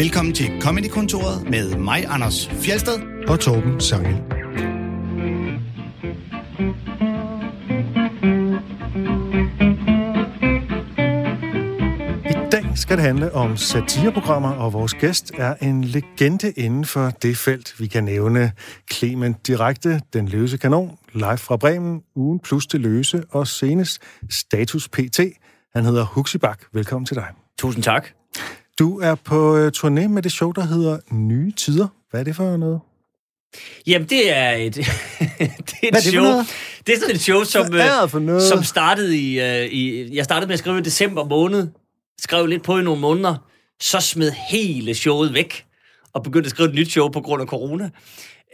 Velkommen til Comedy-kontoret med mig, Anders Fjelsted. og Torben Sangel. I dag skal det handle om satireprogrammer, og vores gæst er en legende inden for det felt, vi kan nævne. Clement Direkte, Den Løse Kanon, live fra Bremen, ugen plus det løse, og senest Status PT. Han hedder Huxibak. Velkommen til dig. Tusind tak. Du er på øh, turné med det show, der hedder Nye Tider. Hvad er det for noget? Jamen, det er et, det er et Hvad er det show. Det er sådan et show, som, øh, som startede i, øh, i... Jeg startede med at skrive i december måned. Skrev lidt på i nogle måneder. Så smed hele showet væk. Og begyndte at skrive et nyt show på grund af corona.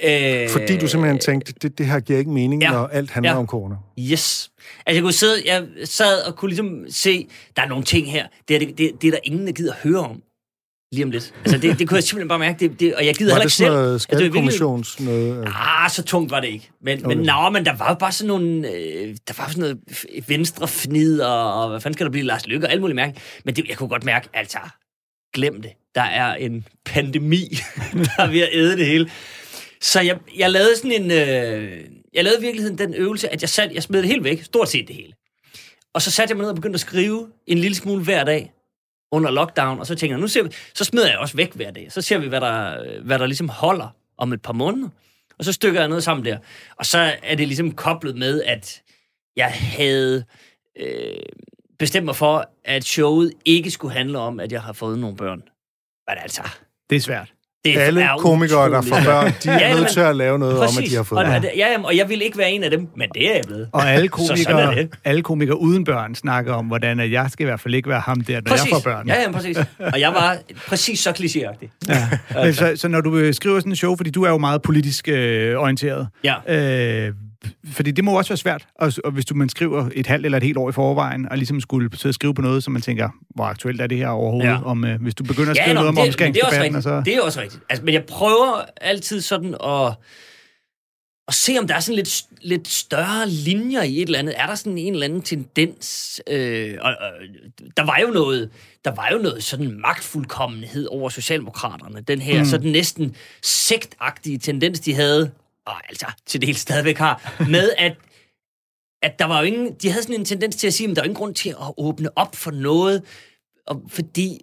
Øh, Fordi du simpelthen tænkte, det, det her giver ikke mening, ja. Når alt handler Ja. om corona. Yes. Altså, jeg kunne sidde, jeg sad og kunne ligesom se, der er nogle ting her, det er, det, det, det er der ingen, der gider høre om lige om lidt. Altså, det, det kunne jeg simpelthen bare mærke, det, det, og jeg gider Var heller det ikke sådan selv. noget Altså, det var virkelig- skattekommissions noget? øh, Ah, så tungt var det ikke. Men, okay. men, nå, men der var jo bare sådan nogle... Øh, der var sådan noget venstre fnid, og, og hvad fanden skal der blive, Lars Lykke, og alt muligt mærke. Men det, jeg kunne godt mærke, altså, glem det. Der er en pandemi, der er ved at æde det hele. Så jeg, jeg lavede sådan en... Øh, jeg lavede i virkeligheden den øvelse, at jeg, sat, jeg smed det helt væk, stort set det hele. Og så satte jeg mig ned og begyndte at skrive en lille smule hver dag under lockdown, og så tænker jeg, nu ser vi, så smider jeg også væk hver dag. Så ser vi, hvad der, hvad der ligesom holder om et par måneder. Og så stykker jeg noget sammen der. Og så er det ligesom koblet med, at jeg havde øh, bestemt mig for, at showet ikke skulle handle om, at jeg har fået nogle børn. Men altså, Det er svært det Alle er komikere, der får børn, de er Ja, nødt til at lave noget om, at de har fået og, børn. ja, jamen, og jeg vil ikke være en af dem, men det er jeg blevet. Og alle Så er komikere, det. alle komikere uden børn snakker om, hvordan at jeg skal i hvert fald ikke være ham der, når jeg får børn. Ja, ja, præcis. Og jeg var præcis så klichéagtig. Ja. Men så, så når du øh, skriver sådan en show, fordi du er jo meget politisk øh, orienteret, Ja. øh, fordi det må også være svært, og, og hvis du man skriver et halvt eller et helt år i forvejen, og ligesom skulle sidde og skrive på noget, som man tænker, hvor aktuelt er det her overhovedet? Ja. Om, øh, hvis du begynder at Ja, skrive nå, noget om det, er også omskæringsdebatten, så... Det er også rigtigt. Altså, men jeg prøver altid sådan at, at se, om der er sådan lidt, lidt større linjer i et eller andet. Er der sådan en eller anden tendens? Øh, og, og, der var jo noget, der var jo noget sådan magtfuldkommenhed over Socialdemokraterne. Den her mm. sådan næsten sektagtige tendens, de havde, og altså til det hele stadigvæk har, med at at der var jo ingen, de havde sådan en tendens til at sige, at der er ingen grund til at åbne op for noget, og fordi,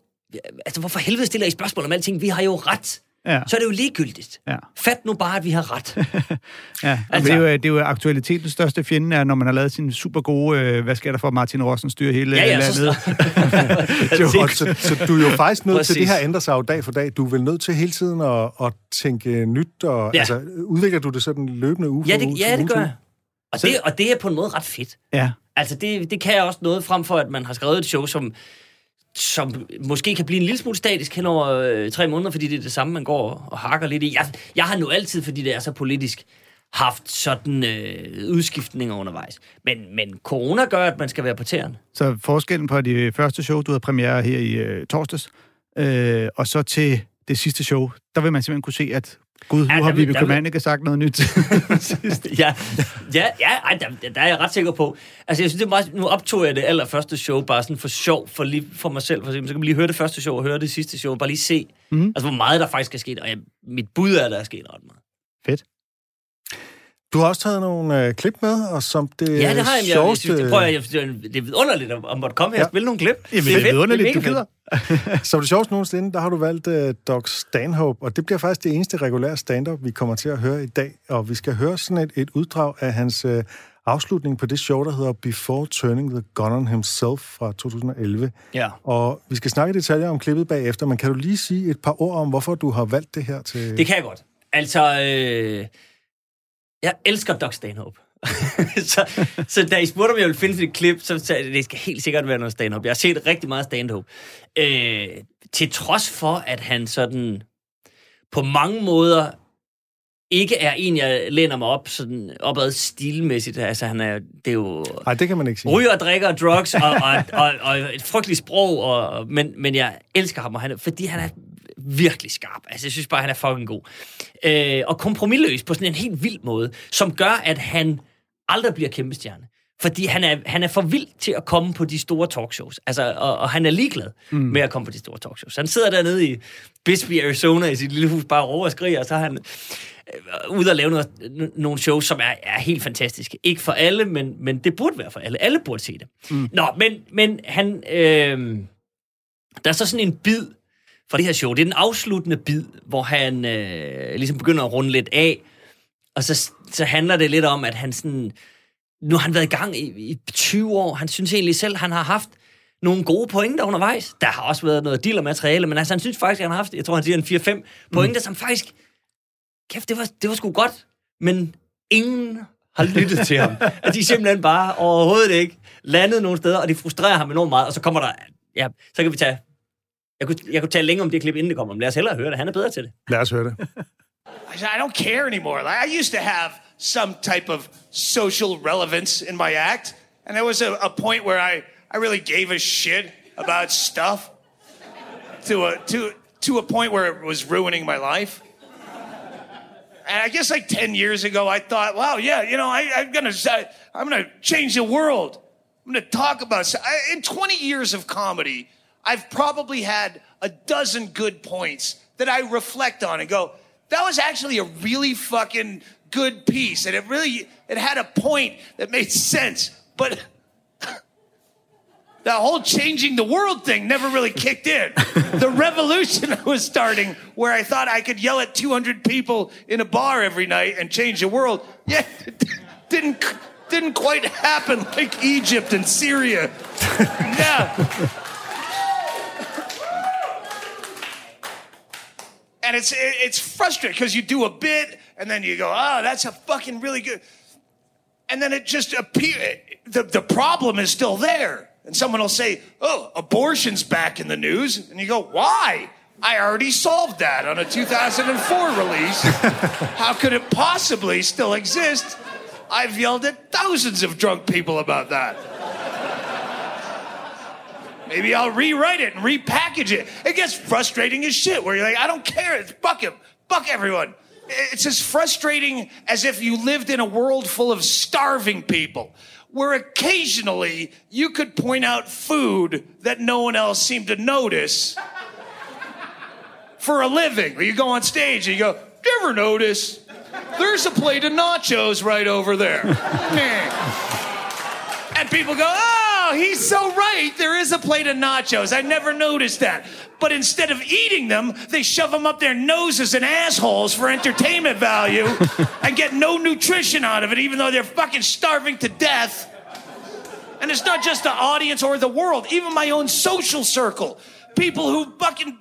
altså hvorfor helvede stiller I spørgsmål om alting? Vi har jo ret. Ja. Så er det jo ligegyldigt. Ja. Fat nu bare, at vi har ret. Ja, altså, Altså- det, er jo, det er jo aktualitetens største fjende, er, når man har lavet sin super gode, øh, hvad sker der for, Martin Rossen styrer hele Ja, ja, så landet. Jo, og så, så du er jo faktisk nødt til, Præcis. det her ændrer sig jo dag for dag. Du er vel nødt til hele tiden at, at tænke nyt, og Ja. altså, udvikler du det sådan løbende uge ja, for uge? det, ja, det til gør jeg. Og det, og det er på en måde ret fedt. Ja. Altså, det, det kan jeg også noget frem for, at man har skrevet et show, som, som måske kan blive en lille smule statisk hen over øh, tre måneder, fordi det er det samme, man går og hakker lidt i. Jeg, jeg har nu altid, fordi det er så politisk, haft sådan øh, udskiftninger undervejs. Men, men corona gør, at man skal være på tæerne. Så forskellen på de første show, du havde premiere her i øh, torsdags, øh, og så til det sidste show, der vil man simpelthen kunne se, at gud, Ja, nu der har vil- Købmanike sagt noget nyt. ja, ja, ja ej, der, der er jeg ret sikker på. Altså, jeg synes, det er meget, nu optog jeg det allerførste show, bare sådan for sjov, for, lige, for mig selv. For se, så kan man lige høre det første show og høre det sidste show, bare lige se, mm. altså, hvor meget der faktisk er sket. Og jeg, mit bud er, at der er sket ret meget. Fedt. Du har også taget nogle øh, klip med, og som det Ja, det har jeg. Jeg, jeg sjoveste... synes, det, prøver, jeg, det er vidunderligt at, at måtte komme her og Ja. spille nogle klip. Jamen, det er fedt. vidunderligt, du mega gider. fedt. Som det sjoveste nogensinde, der har du valgt uh, Doc Stanhope, og det bliver faktisk det eneste regulære stand-up, vi kommer til at høre i dag. Og vi skal høre sådan et, et uddrag af hans uh, afslutning på det show, der hedder Before Turning the Gun on Himself fra 2011. Ja. Og vi skal snakke i detaljer om klippet bagefter, men kan du lige sige et par ord om, hvorfor du har valgt det her til... Det kan jeg godt. Altså, øh, jeg elsker Doc Stanhope. så, så da I spurgte, om jeg ville finde et klip, så sagde jeg, det skal helt sikkert være noget stand-up. Jeg har set rigtig meget stand-up. Øh, til trods for, at han sådan på mange måder ikke er en, jeg læner mig op sådan opad stilmæssigt. Altså, han er, det er jo Nej, det kan man ikke sige. ryger, drikker og drugs, og, og, og, og et frygteligt sprog, og, men, men jeg elsker ham, og han, fordi han er virkelig skarp. Altså, jeg synes bare, han er fucking god. Øh, og kompromilløs på sådan en helt vild måde, som gør, at han aldrig bliver kæmpestjerne. Fordi han er, han er for vild til at komme på de store talkshows. Altså, og, og han er ligeglad mm. med at komme på de store talkshows. Han sidder dernede i Bisbee, Arizona i sit lille hus, bare råber og skriger, og så er han øh, ude og lave noget, nogle shows, som er, er helt fantastiske. Ikke for alle, men, men det burde være for alle. Alle burde se det. Mm. Nå, men, men han... Øh, der er så sådan en bid fra det her show. Det er den afsluttende bid, hvor han øh, ligesom begynder at runde lidt af, og så, så handler det lidt om, at han sådan... Nu har han været i gang i, i 20 år. Han synes egentlig selv, han har haft nogle gode pointer undervejs. Der har også været noget deal materiale, men altså, han synes faktisk, at han har haft, jeg tror, han siger en 4-5 pointer, mm. som faktisk... Kæft, det var, det var sgu godt, men ingen har lyttet til ham. At de simpelthen bare overhovedet ikke landet nogen steder, og det frustrerer ham enormt meget, og så kommer der... Ja, så kan vi tage... Jeg kunne, jeg kunne tale længe om det klip, inden det kommer, men lad os hellere høre det. Han er bedre til det. Lad os høre det. I don't care anymore. Like, I used to have some type of social relevance in my act, and there was a, a point where I, I really gave a shit about stuff to a to to a point where it was ruining my life. And I guess like ten years ago, I thought, wow, yeah, you know, I, I'm gonna I, I'm gonna change the world. I'm gonna talk about. I, in 20 years of comedy, I've probably had a dozen good points that I reflect on and go, that was actually a really fucking good piece. And it really, it had a point that made sense. But the whole changing the world thing never really kicked in. the revolution I was starting where I thought I could yell at 200 people in a bar every night and change the world. Yeah, it didn't, didn't quite happen like Egypt and Syria. yeah. And it's it's frustrating because you do a bit and then you go, oh, that's a fucking really good, and then it just appear the the problem is still there, and someone will say, oh, abortion's back in the news, and you go, why? I already solved that on a 2004 release. How could it possibly still exist? I've yelled at thousands of drunk people about that. Maybe I'll rewrite it and repackage it. It gets frustrating as shit where you're like, I don't care. It's fuck him. Fuck everyone. It's as frustrating as if you lived in a world full of starving people where occasionally you could point out food that no one else seemed to notice for a living. You go on stage and you go, Do you ever notice? There's a plate of nachos right over there. and people go, Oh, he's so right. There is a plate of nachos. I never noticed that. But instead of eating them, they shove them up their noses and assholes for entertainment value and get no nutrition out of it, even though they're fucking starving to death. And it's not just the audience or the world, even my own social circle. People who fucking,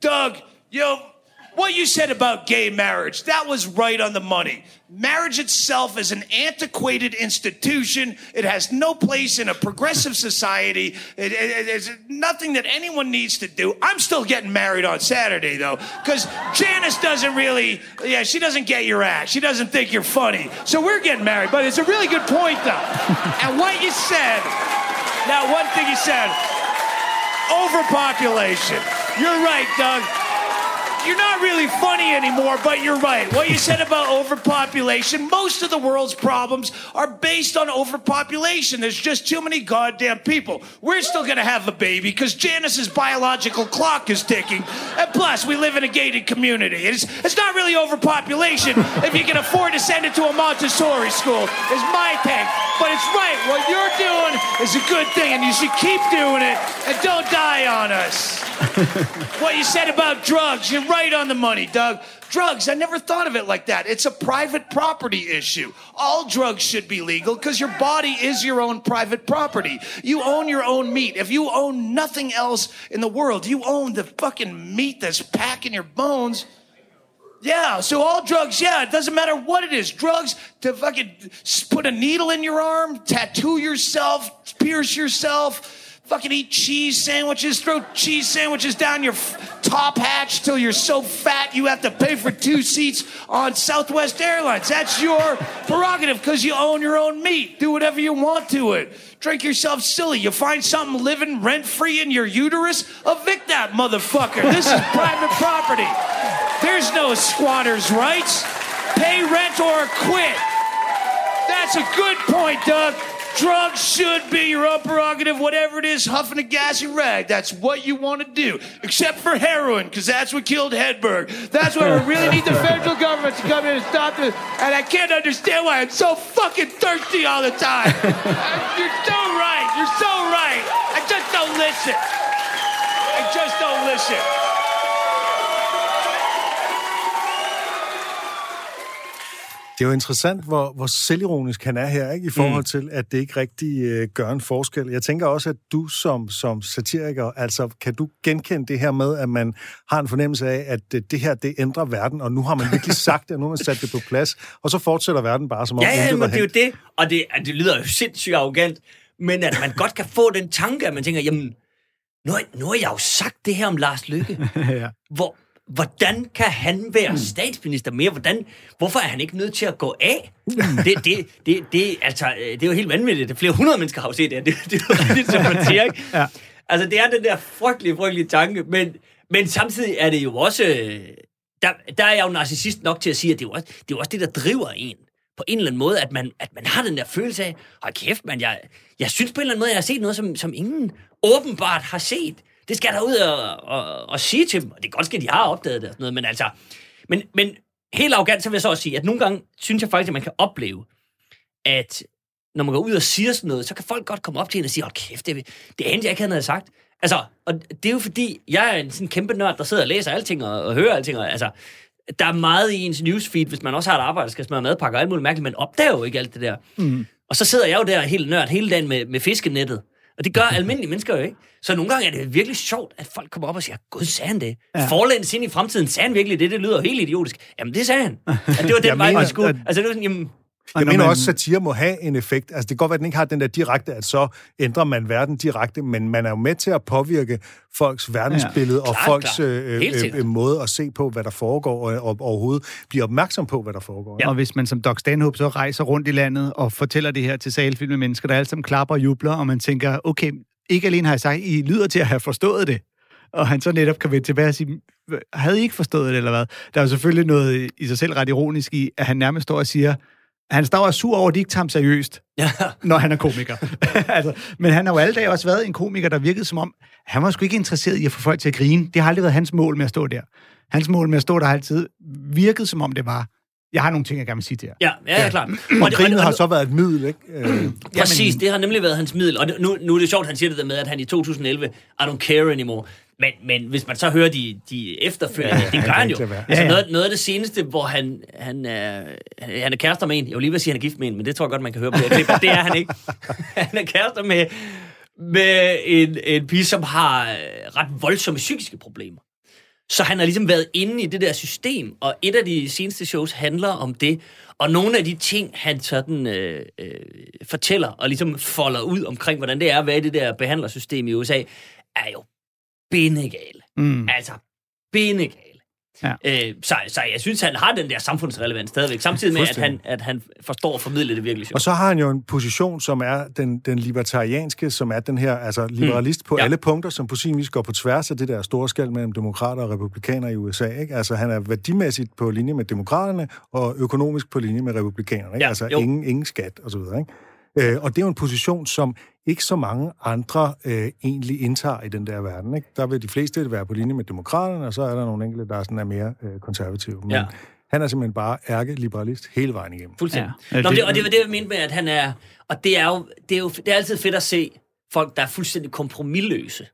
Doug, yo, what you said about gay marriage, that was right on the money. Marriage itself is an antiquated institution. It has no place in a progressive society. It, it, it's nothing that anyone needs to do. I'm still getting married on Saturday, though, because Janice doesn't really, yeah, she doesn't get your act. She doesn't think you're funny. So we're getting married. But it's a really good point, though. and what you said, now, one thing you said, overpopulation. You're right, Doug you're not really funny anymore, but you're right. What you said about overpopulation, most of the world's problems are based on overpopulation. There's just too many goddamn people. We're still going to have a baby because Janice's biological clock is ticking. And plus, we live in a gated community. It's, it's not really overpopulation if you can afford to send it to a Montessori school, is my take. But it's right. What you're doing is a good thing, and you should keep doing it and don't die on us. what you said about drugs, you're right on the money, Doug. Drugs, I never thought of it like that. It's a private property issue. All drugs should be legal because your body is your own private property. You own your own meat. If you own nothing else in the world, you own the fucking meat that's packing your bones. Yeah, so all drugs, yeah, it doesn't matter what it is. Drugs to fucking put a needle in your arm, tattoo yourself, pierce yourself, fucking eat cheese sandwiches, throw cheese sandwiches down your f- top hatch till you're so fat you have to pay for two seats on Southwest Airlines. That's your prerogative because you own your own meat. Do whatever you want to it. Drink yourself silly. You find something living rent free in your uterus, evict that motherfucker. This is private property. There's no squatter's rights. Pay rent or quit. That's a good point, Doug. Drugs should be your own prerogative, whatever it is, huffing a gassy rag. That's what you want to do. Except for heroin, because that's what killed Hedberg. That's why we really need the federal government to come in and stop this. And I can't understand why I'm so fucking thirsty all the time. You're so right. You're so right. I just don't listen. I just don't listen. Det er jo interessant, hvor, hvor selvironisk han er her, ikke? i forhold mm. til, at det ikke rigtig øh, gør en forskel. Jeg tænker også, at du som, som satiriker, altså kan du genkende det her med, at man har en fornemmelse af, at det, det her, det ændrer verden, og nu har man virkelig sagt det, og nu har man sat det på plads, og så fortsætter verden bare som om... Ja, ja, men det er jo det, og det, det lyder jo sindssygt arrogant, men at man godt kan få den tanke, at man tænker, jamen, nu, har- nu har jeg jo sagt det her om Lars Lykke. ja. Hvor, hvordan kan han være statsminister mere? Hvordan, hvorfor er han ikke nødt til at gå af? Det, det, det, det, altså, øh, det er jo helt vanvittigt. Det er flere hundrede mennesker har jo set det. Det, det er jo rigtigt, som man siger, ikke? Ja. Altså, det er den der frygtelige, frygtelige tanke, men, men samtidig er det jo også... øh, Der, der er jeg jo narcissist nok til at sige, at det er jo også det, er jo også det der driver en på en eller anden måde, at man, at man har den der følelse af, hold kæft, man, jeg, jeg synes på en eller anden måde, jeg har set noget, som, som ingen åbenbart har set. Det skal da ud og, og, og sige til dem. Og det er godt, at de har opdaget det og sådan noget, men altså... Men, men helt arrogant, så vil jeg så også sige, at nogle gange synes jeg faktisk, at man kan opleve, at når man går ud og siger sådan noget, så kan folk godt komme op til en og sige, hold kæft, det, det endte jeg ikke havde sagt. Altså, og det er jo fordi, jeg er en sådan kæmpe nørd, der sidder og læser alting og, og hører alting. Og, altså, der er meget i ens newsfeed, hvis man også har et arbejde, der skal smøre madpakker og alt muligt mærkeligt, men opdager jo ikke alt det der. Mm. Og så sidder jeg jo der helt nørd hele dagen med, med fiskenettet. Og det gør almindelige mennesker jo ikke. Så nogle gange er det virkelig sjovt, at folk kommer op og siger, gud, sagde han det? Ja. Forlæns ind i fremtiden, sagde han virkelig det? Det lyder helt idiotisk. Jamen, det sagde han. At det var den vej, vi skulle. Altså, det var sådan, jamen, Jeg når mener man- også, at satire må have en effekt. Altså, det kan godt være, at den ikke har den der direkte, at så ændrer man verden direkte, men man er jo med til at påvirke folks verdensbillede ja, og Klart, folks klart. øh, øh, øh, måde at se på, hvad der foregår, og, og overhovedet blive opmærksom på, hvad der foregår. Ja. Og hvis man som Doc Stanhope så rejser rundt i landet og fortæller det her til salfilm med mennesker, der alle sammen klapper og jubler, og man tænker, okay, ikke alene har jeg sagt, I lyder til at have forstået det, og han så netop kan vende tilbage og sige, havde I ikke forstået det, eller hvad? Der er jo selvfølgelig noget i sig selv ret ironisk i, at han nærmest står og siger, han står og sur over, at de ikke tager ham seriøst, ja. når han er komiker. altså, men han har jo alle dage også været en komiker, der virkede som om, han var sgu ikke interesseret i at få folk til at grine. Det har aldrig været hans mål med at stå der. Hans mål med at stå der har altid virket som om det var, jeg har nogle ting, jeg gerne vil sige til jer. Ja, ja, ja, klart. Og grinet har så været et middel, ikke? Øh, Præcis, det har nemlig været hans middel. Og nu, nu er det sjovt, han siger det der med, at han i 2011, I don't care anymore. Men, men hvis man så hører de, de efterfølgende, ja, det gør han jo. Altså Ja, ja. noget, noget af det seneste, hvor han, han, er, han er kærester med en, jeg vil lige vil sige, at han er gift med en, men det tror jeg godt, man kan høre på det klip, det er han ikke. Han er kærester med, med en, en pige, som har øh, ret voldsomme psykiske problemer. Så han har ligesom været inde i det der system, og et af de seneste shows handler om det. Og nogle af de ting, han sådan øh, øh, fortæller og ligesom folder ud omkring, hvordan det er at være i det der behandlersystem i USA, er jo bindegale. Mm. Altså, bindegale. Ja. Øh, så, så jeg synes, han har den der samfundsrelevans stadigvæk, samtidig med, at han, at han forstår at formidle det virkelig sjovt. Og så har han jo en position, som er den, den libertarianske, som er den her altså liberalist på Ja. alle punkter, som på sin vis går på tværs af det der store skæld mellem demokrater og republikanere i USA. Ikke? Altså han er værdimæssigt på linje med demokraterne, og økonomisk på linje med republikanerne. Ikke? Ja, altså jo. ingen, ingen skat videre. Ikke? Øh, og det er jo en position, som ikke så mange andre øh, egentlig indtager i den der verden. Ikke? Der vil de fleste være på linje med demokraterne, og så er der nogle enkelte, der sådan er mere øh, konservative. Men Ja. han er simpelthen bare ærke-liberalist hele vejen igennem. Fuldstændig. Ja. Nå, Det- det, og det var det, jeg mente med, at han er... Og det er jo, det er jo det er altid fedt at se folk, der er fuldstændig kompromilløse.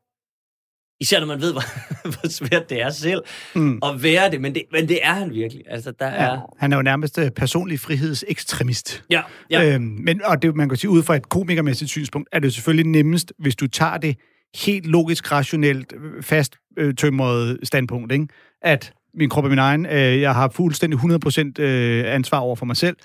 Især når man ved, hvor, hvor svært det er selv mm. at være det. Men, det. men det er han virkelig. Altså, der er... Ja. Han er jo nærmest øh, personlig frihedsekstremist. Ja, ja. Øhm, men, og det, man kan sige, ud fra et komikermæssigt synspunkt, er det selvfølgelig nemmest, hvis du tager det helt logisk, rationelt, fast øh, tømret standpunkt, ikke? at min krop er min egen, øh, jeg har fuldstændig 100% øh, ansvar over for mig selv.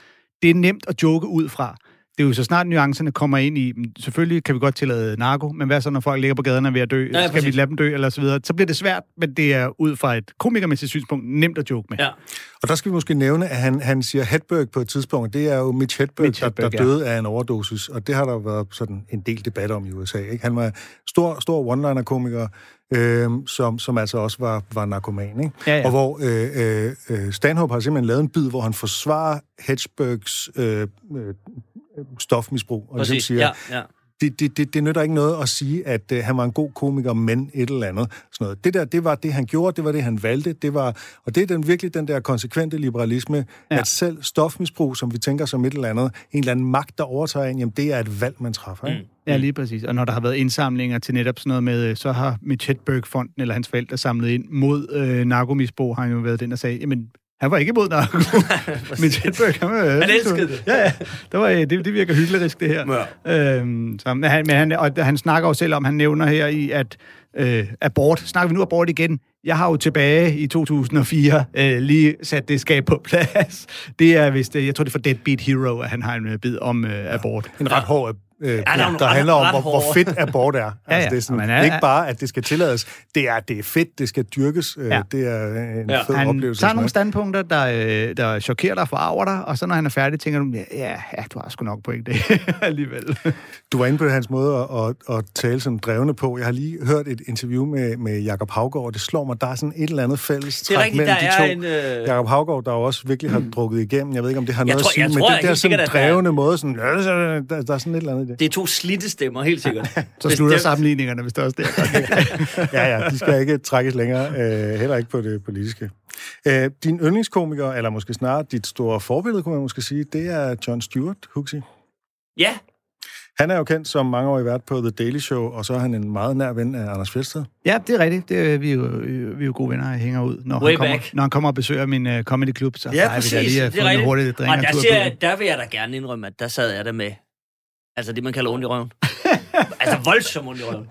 Det er nemt at joke ud fra. Det er jo så snart nuancerne kommer ind i, selvfølgelig kan vi godt tillade narko, men hvad så, når folk ligger på gaderne og er ved at dø? Ja, ja, Skal vi lade dem dø, eller så videre? Så bliver det svært, men det er ud fra et komikermæssigt synspunkt nemt at joke med. ja. Og der skal vi måske nævne, at han, han siger Hedberg på et tidspunkt. Det er jo Mitch Hedberg, Mitch Hedberg Hedberg, der, ja. der døde af en overdosis, og det har der været sådan en del debat om i USA. Ikke? Han var stor, stor one-liner-komiker, øh, som, som altså også var, var narkoman. Ikke? Ja, ja. Og hvor øh, øh, Stanhope har simpelthen lavet en bid, hvor han forsvarer Hedbergs øh, øh, øh, stofmisbrug. Og ligesom Præcis. siger, Ja, ja. det, det, det, det nytter ikke noget at sige, at uh, han var en god komiker, men et eller andet. Sådan noget. Det der, det var det, han gjorde, det var det, han valgte. Det var, og det er den, virkelig den der konsekvente liberalisme, ja. at selv stofmisbrug, som vi tænker som et eller andet, en eller anden magt, der overtager en, jamen det er et valg, man træffer. Ikke? Mm. Ja, lige præcis. Og når der har været indsamlinger til netop sådan noget med, øh, så har Mitch Hedberg-fonden eller hans forældre samlet ind mod øh, narkomisbrug, har han jo været den, der sagde, jamen, han var ikke imod narko. Mitch Hedberg, han var... Han elskede det. Ja, ja. Det, var, det, det virker hyggelig det her. Ja. Øhm, så, men han, men han, og han snakker jo selv om, han nævner her i, at øh, abort, snakker vi nu abort igen? Jeg har jo tilbage i 2004 øh, lige sat det skab på plads. Det er vist, øh, jeg tror det er for Deadbeat Hero, at han har en øh, bid om øh, abort. En ret hård øh, der er nogle der ret- handler om, hvor, hvor fedt abort er. ja. Altså, det, er sådan, Men det er- er ikke bare, at det skal tillades. Det er, det er fedt, det skal dyrkes. Ja. Ja. Det er en Ja. ja. fed Han oplevelse. tager sådan nogle standpunkter, der, øh, der chokerer dig, forarver dig, og så når han er færdig, tænker du, ja, ja du har sgu nok point det alligevel. Du var inde på hans måde at, at, at tale sådan drevne på. Jeg har lige hørt et interview med, med Jakob Havgård, og det slår mig, der er sådan et eller andet fælles er træk rigtigt, mellem der de er to. en... Øh... Jakob Havgård, der jo også virkelig har drukket igennem. Jeg ved ikke, om det har Jeg noget tror- at sige, men tror det der sådan der er- drevne måde, sådan, der, der er sådan et eller andet i det. Det er to slidte stemmer, helt sikkert. Så slutter sammenligningerne, hvis det også det er. Ja, ja, de skal ikke trækkes længere, øh, heller ikke på det politiske. Øh, din yndlingskomiker, eller måske snarere dit store forbillede, kunne man måske sige, det er John Stewart, Huxi. Ja, Han er jo kendt som mangeårig vært på The Daily Show, og så er han en meget nær ven af Anders Fjeldsted. ja, det er rigtigt. Det, er- vi, er jo, vi er jo gode venner, og hænger ud. Når, Way han kommer, back. når han kommer og besøger min uh, comedy club, så ja vi præcis. da lige at det få er en rigtigt. hurtigt Og der, siger, der vil jeg da gerne indrømme, at der sad jeg der med, altså det, man kalder ondt i røven. altså voldsomt ondt i røven.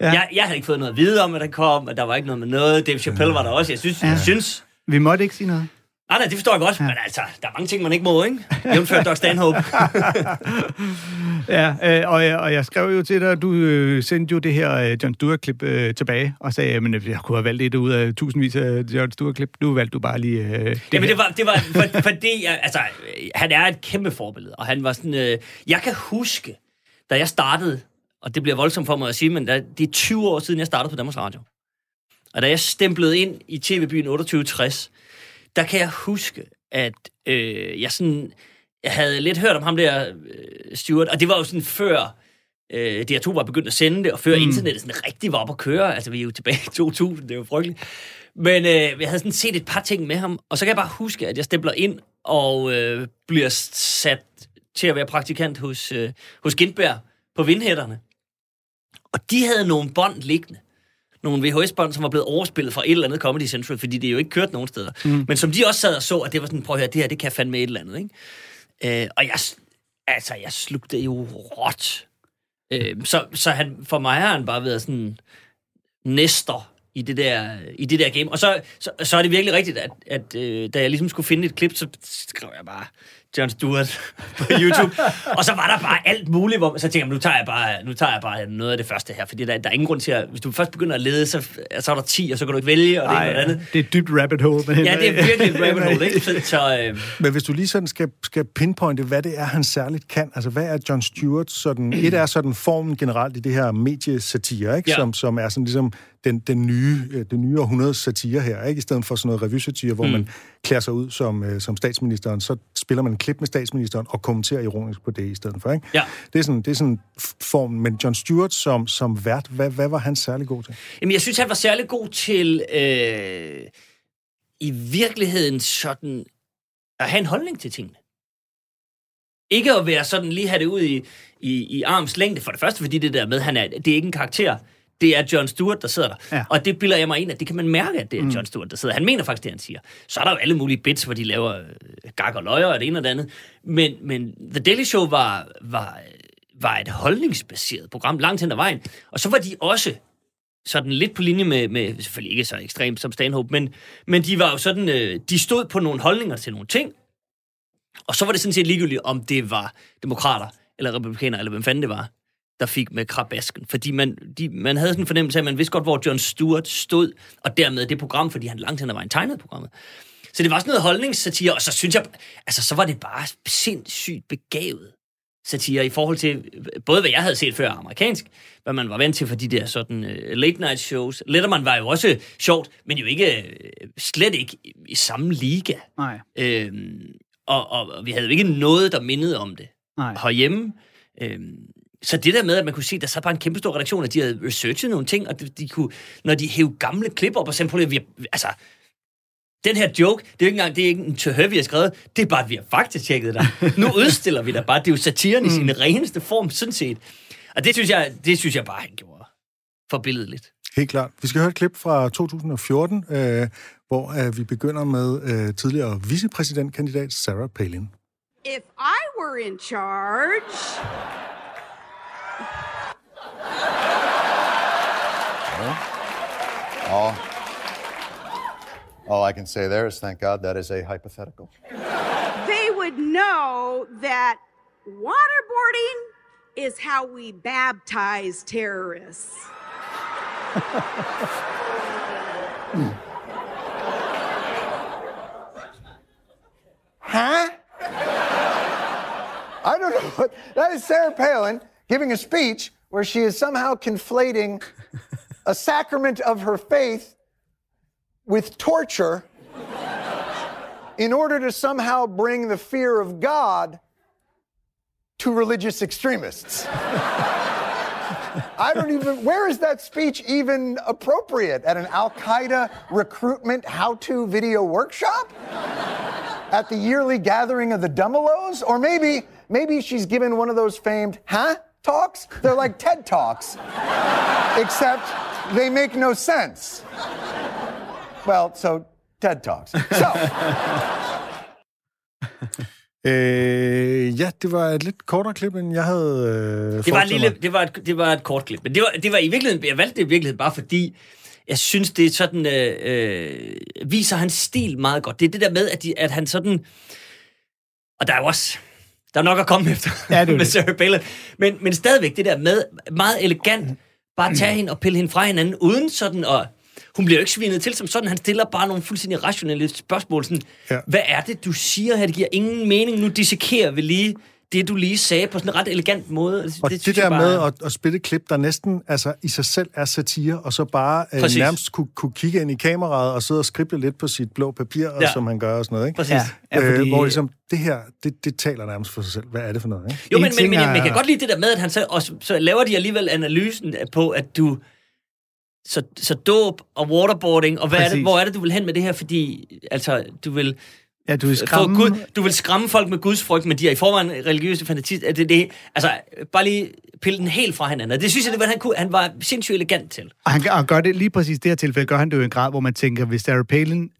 Ja. Jeg, jeg havde ikke fået noget at vide om, at der kom, at der var ikke noget med noget. Dave Chappelle var der også. Jeg synes, ja. jeg synes Vi måtte ikke sige noget. Nej, nej, det forstår jeg godt, ja. men altså, der er mange ting, man ikke må, ikke? Jævnfør Doc Stanhope. Ja, øh, og, jeg, og jeg skrev jo til dig, du øh, sendte jo det her øh, John Stewart-klip øh, tilbage, og sagde, at jeg kunne have valgt et ud af tusindvis af John Stewart-klip. Nu valgte du bare lige øh, det Jamen, her. det var, det var for, fordi, altså, øh, han er et kæmpe forbillede, og han var sådan, øh, jeg kan huske, da jeg startede, og det bliver voldsomt for mig at sige, men da, det er 20 år siden, jeg startede på Danmarks Radio. Og da jeg stemplede ind i TV-byen 2860, der kan jeg huske, at øh, jeg sådan, jeg havde lidt hørt om ham der, øh, Stuart, og det var jo sådan før, øh, DR2 var begyndt at sende det, og før mm. internettet sådan rigtig var op at køre. Altså, vi er jo tilbage i 2000, det er jo frygteligt. Men øh, jeg havde sådan set et par ting med ham, og så kan jeg bare huske, at jeg stempler ind og øh, bliver sat til at være praktikant hos, øh, hos Gindberg på Vindhætterne. Og de havde nogle bånd liggende. Nogle VHS-bånd, som var blevet overspillet fra et eller andet Comedy Central, fordi det jo ikke kørte nogen steder. Mm. Men som de også sad og så, at det var sådan, prøv at høre, det her, det kan fandme et eller andet, ikke? Øh, og jeg, altså, jeg slugte jo råt. Øh, så, så han, for mig har han bare været sådan næster i det der, i det der game. Og så, så, så er det virkelig rigtigt, at, at øh, da jeg ligesom skulle finde et klip, så skrev jeg bare John Stewart på YouTube. og så var der bare alt muligt, hvor så tænkte jeg, nu tager jeg bare, nu tager jeg bare noget af det første her, fordi der, der er ingen grund til at, hvis du først begynder at lede, så, så er der 10, og så kan du ikke vælge, og det og det andet. det er et dybt rabbit hole. Men Ja, det er virkelig et rabbit hole, ikke? Så, så øh, Men hvis du lige sådan skal, skal pinpointe, hvad det er, han særligt kan, altså hvad er John Stewart sådan, et er sådan formen generelt i det her mediesatire, ikke? Ja. Som, som er sådan ligesom den, den nye, øh, det nye århundredes satire her, ikke? I stedet for sådan noget revysatire, hvor mm. man klæder sig ud som, øh, som statsministeren, så spiller man en klip med statsministeren og kommenterer ironisk på det i stedet for, ikke? Ja. Det er sådan, det er sådan formen, men John Stewart som, som vært, hvad, hvad var han særlig god til? Jamen, jeg synes, han var særlig god til øh, i virkeligheden sådan at have en holdning til tingene. Ikke at være sådan lige have det ud i, i, i arms længde. For det første, fordi det der med, han er, det er ikke en karakter. Det er John Stewart, der sidder der. Ja. Og det bilder jeg mig ind, at det kan man mærke, at det er mm. John Stewart, der sidder. Han mener faktisk det, han siger. Så er der jo alle mulige bits, hvor de laver øh, gag og løjer og det ene og det andet. Men, men The Daily Show var, var, var et holdningsbaseret program langt hen ad vejen. Og så var de også sådan lidt på linje med, med selvfølgelig ikke så ekstremt som Stanhope, men, men de var jo sådan, øh, de stod på nogle holdninger til nogle ting, og så var det sådan set ligegyldigt, om det var demokrater eller republikanere, eller hvem fanden det var, der fik med krabasken. Fordi man, de, man havde sådan en fornemmelse af, at man vidste godt, hvor John Stewart stod, og dermed det program, fordi han langt hen ad vejen tegnede programmet. Så det var sådan noget holdningssatire, og så synes jeg, altså så var det bare sindssygt begavet satire i forhold til både hvad jeg havde set før amerikansk, hvad man var vant til for de der sådan uh, late night shows. Letterman var jo også sjovt, men jo ikke uh, slet ikke i, i samme liga. Nej. Øhm, og, og, og vi havde jo ikke noget, der mindede om det. Nej. herhjemme. Øhm, så det der med, at man kunne se, at der så bare en kæmpe stor redaktion, at de havde researchet nogle ting, og de, de kunne, når de hævde gamle klip op og sagde, prøv vi altså, den her joke, det er ikke engang det er ikke en tøhø, vi har skrevet, det er bare, at vi har faktisk tjekket dig. Nu udstiller vi dig bare. Det er jo satiren i sin mm. reneste form, sådan set. Og det synes jeg, det synes jeg bare, han gjorde forbilledeligt. Helt klart. Vi skal høre et klip fra 2014, øh, hvor øh, vi begynder med øh, tidligere vicepræsidentkandidat Sarah Palin. If I were in charge... All, all I can say there is thank God that is a hypothetical. They would know that waterboarding is how we baptize terrorists. huh? I don't know what. That is Sarah Palin giving a speech where she is somehow conflating a sacrament of her faith with torture in order to somehow bring the fear of God to religious extremists. I don't even, where is that speech even appropriate? At an Al Qaeda recruitment how to video workshop? At the yearly gathering of the Dummelows? Or maybe, maybe she's given one of those famed, huh? Talks? They're like TED Talks, except they make no sense. Well, so TED Talks. So. Øh, ja, det var et lidt kortere klip, end jeg havde øh, det var, en lille, det, var et, det var et kort klip, men det var, det var i virkeligheden, jeg valgte det i virkeligheden bare fordi, jeg synes, det er sådan, øh, øh, viser hans stil meget godt. Det er det der med, at, de, at han sådan, og der er jo også, der er nok at komme efter ja, det med Sarah Palin, men, men stadigvæk det der med, meget elegant, bare tage hende og pille hende fra hinanden, uden sådan at hun bliver jo ikke svinet til som sådan. Han stiller bare nogle fuldstændig rationelle spørgsmål. Sådan, ja. Hvad er det, du siger her? Det giver ingen mening. Nu dissekerer vi lige det, du lige sagde på sådan en ret elegant måde. Altså, og det, det der bare... med at, at spille klip, der næsten altså, i sig selv er satire, og så bare øh, nærmest kunne, kunne kigge ind i kameraet og sidde og skrible lidt på sit blå papir, ja. som han gør og sådan noget. Ikke? Præcis. Ja, ja, øh, fordi... Hvor ligesom, det her, det, det taler nærmest for sig selv. Hvad er det for noget? Ikke? Jo, men, men, men, jeg, men jeg kan godt lide det der med, at han så, og så laver de alligevel analysen på, at du så, så dåb og waterboarding, og hvad er det, hvor er det, du vil hen med det her? Fordi, altså, du vil... Ja, du vil skræmme... Gud, du vil skræmme folk med Guds frygt, men de er i forvejen religiøse fantasister. Det, det, altså, bare lige pille den helt fra hinanden. Det synes jeg, det var, han, kunne, han var sindssygt elegant til. Og han, han gør det lige præcis det her tilfælde, gør han det jo i en grad, hvor man tænker, hvis Sarah Palin...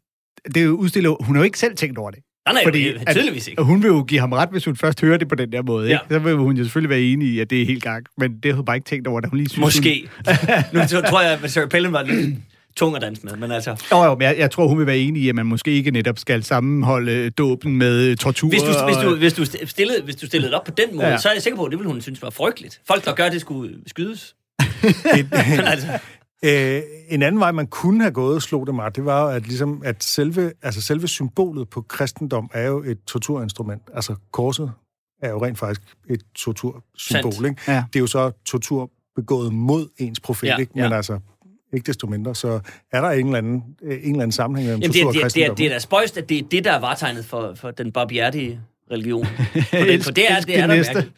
Det er jo udstillet, hun har jo ikke selv tænkt over det. Nej, nej, Fordi, at, tydeligvis ikke. Hun vil jo give ham ret, hvis hun først hører det på den der måde. Ikke? Så vil hun jo selvfølgelig være enig i, at det er helt gang. Men det havde hun bare ikke tænkt over, da hun lige synes... Måske. Hun... nu tror jeg, at Sarah Palin var lidt tung at danse med, men altså... Jo, jo, men jeg, jeg tror, hun vil være enig i, at man måske ikke netop skal sammenholde dåben med tortur. Hvis du, og... hvis du, hvis du, stillede, hvis du stillede det op på den måde, ja. så er jeg sikker på, at det ville hun synes var frygteligt. Folk, der gør det, skulle skydes. men altså... Øh, en anden vej, man kunne have gået, slog det mig, det var at, ligesom, at selve, altså selve symbolet på kristendom er jo et torturinstrument. Altså korset er jo rent faktisk et tortursymbol. Ikke? Ja. Det er jo så tortur begået mod ens profet, ja, ikke? men ja. altså ikke desto mindre, så er der en eller anden, en eller anden sammenhæng mellem tortur det, det, og kristendom. Det er, det er da spøjst, at det er det, der er vartegnet for, for den barbiærdige religion. For det, for det er, det er der mærkeligt.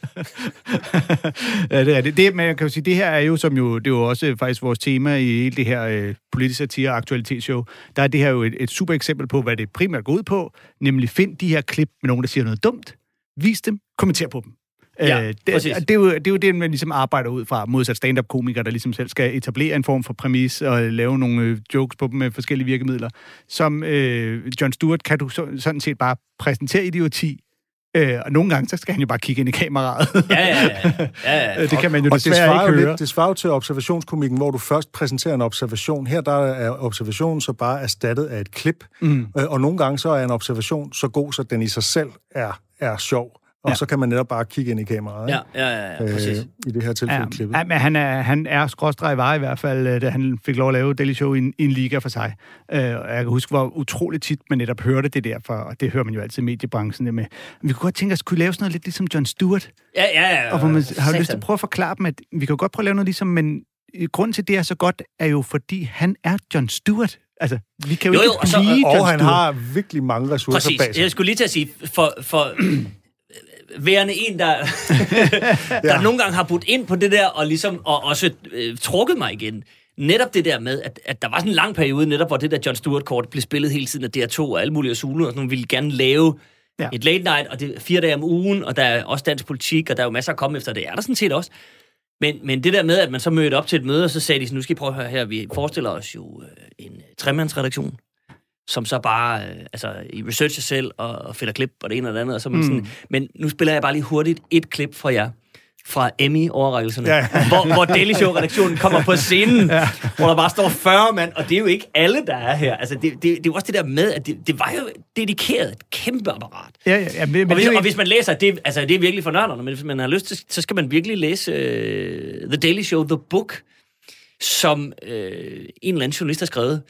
ja, det er det. det. Men jeg kan jo sige, det her er jo, som jo, det er jo også faktisk vores tema i hele det her øh, politisk satire aktualitetsshow. Der er det her jo et, et super eksempel på, hvad det primært går ud på, nemlig find de her klip med nogen, der siger noget dumt, vis dem, kommenter på dem. Ja, øh, det, det, er jo, det er jo det, man ligesom arbejder ud fra, modsat stand-up-komikere, der ligesom selv skal etablere en form for præmis og lave nogle øh, jokes på dem med forskellige virkemidler. Som øh, John Stewart kan du så, sådan set bare præsentere idioti, Øh, og nogle gange, så skal han jo bare kigge ind i kameraet. Ja, ja, ja. ja, ja. det kan man jo og desværre det ikke høre. Lidt, det svarer til observationskomikken, hvor du først præsenterer en observation. Her der er observationen så bare erstattet af et klip. Mm. Øh, og nogle gange så er en observation så god, så den i sig selv er, er sjov. Og ja. så kan man netop bare kigge ind i kameraet. Ja, ja, ja, ja præcis. Øh, I det her tilfælde ja, klippet. Ja, men han er, han er skråstrej var i hvert fald, øh, da han fik lov at lave Daily Show i en, i en liga for sig. Øh, og jeg kan huske, hvor utroligt tit man netop hørte det der, for, og det hører man jo altid i mediebranchen. Det med. Men vi kunne godt tænke os, kunne lave sådan noget lidt ligesom John Stewart. Ja, ja, ja. Og hvor man har lyst til at prøve at forklare dem, at vi kan godt prøve at lave noget ligesom, men grunden til, det er så godt, er jo fordi, han er John Stewart. Altså, vi kan jo, jo, ikke jo, og, så, og, og han har virkelig mange ressourcer Præcis. bag sig. Jeg skulle lige til at sige, for, for værende en, der, der ja. nogle gange har budt ind på det der, og ligesom og også øh, trukket mig igen. Netop det der med, at, at der var sådan en lang periode, netop hvor det der John Stewart-kort blev spillet hele tiden af DR2 og alle mulige Zulu, og sådan nogle ville gerne lave ja. et late night, og det er fire dage om ugen, og der er også dansk politik, og der er jo masser at komme efter, det er der sådan set også. Men, men det der med, at man så mødte op til et møde, og så sagde de, nu skal I prøve at høre her, vi forestiller os jo øh, en tremandsredaktion, som så bare øh, altså, I researcher selv og, og finder klip og det ene og det andet. Og så man mm. sådan, men nu spiller jeg bare lige hurtigt et klip fra jer fra Emmy-overrækkelserne, ja. hvor, hvor Daily Show-redaktionen kommer på scenen, ja. hvor der bare står 40 mand, og det er jo ikke alle, der er her. Altså, det, det, det er jo også det der med, at det, det var jo dedikeret et kæmpe apparat. Ja, ja, ja, men, og, hvis, og hvis man læser, det, altså, det er virkelig for nørderne, men hvis man har lyst til, så skal man virkelig læse uh, The Daily Show, The Book, som uh, en eller anden journalist har skrevet,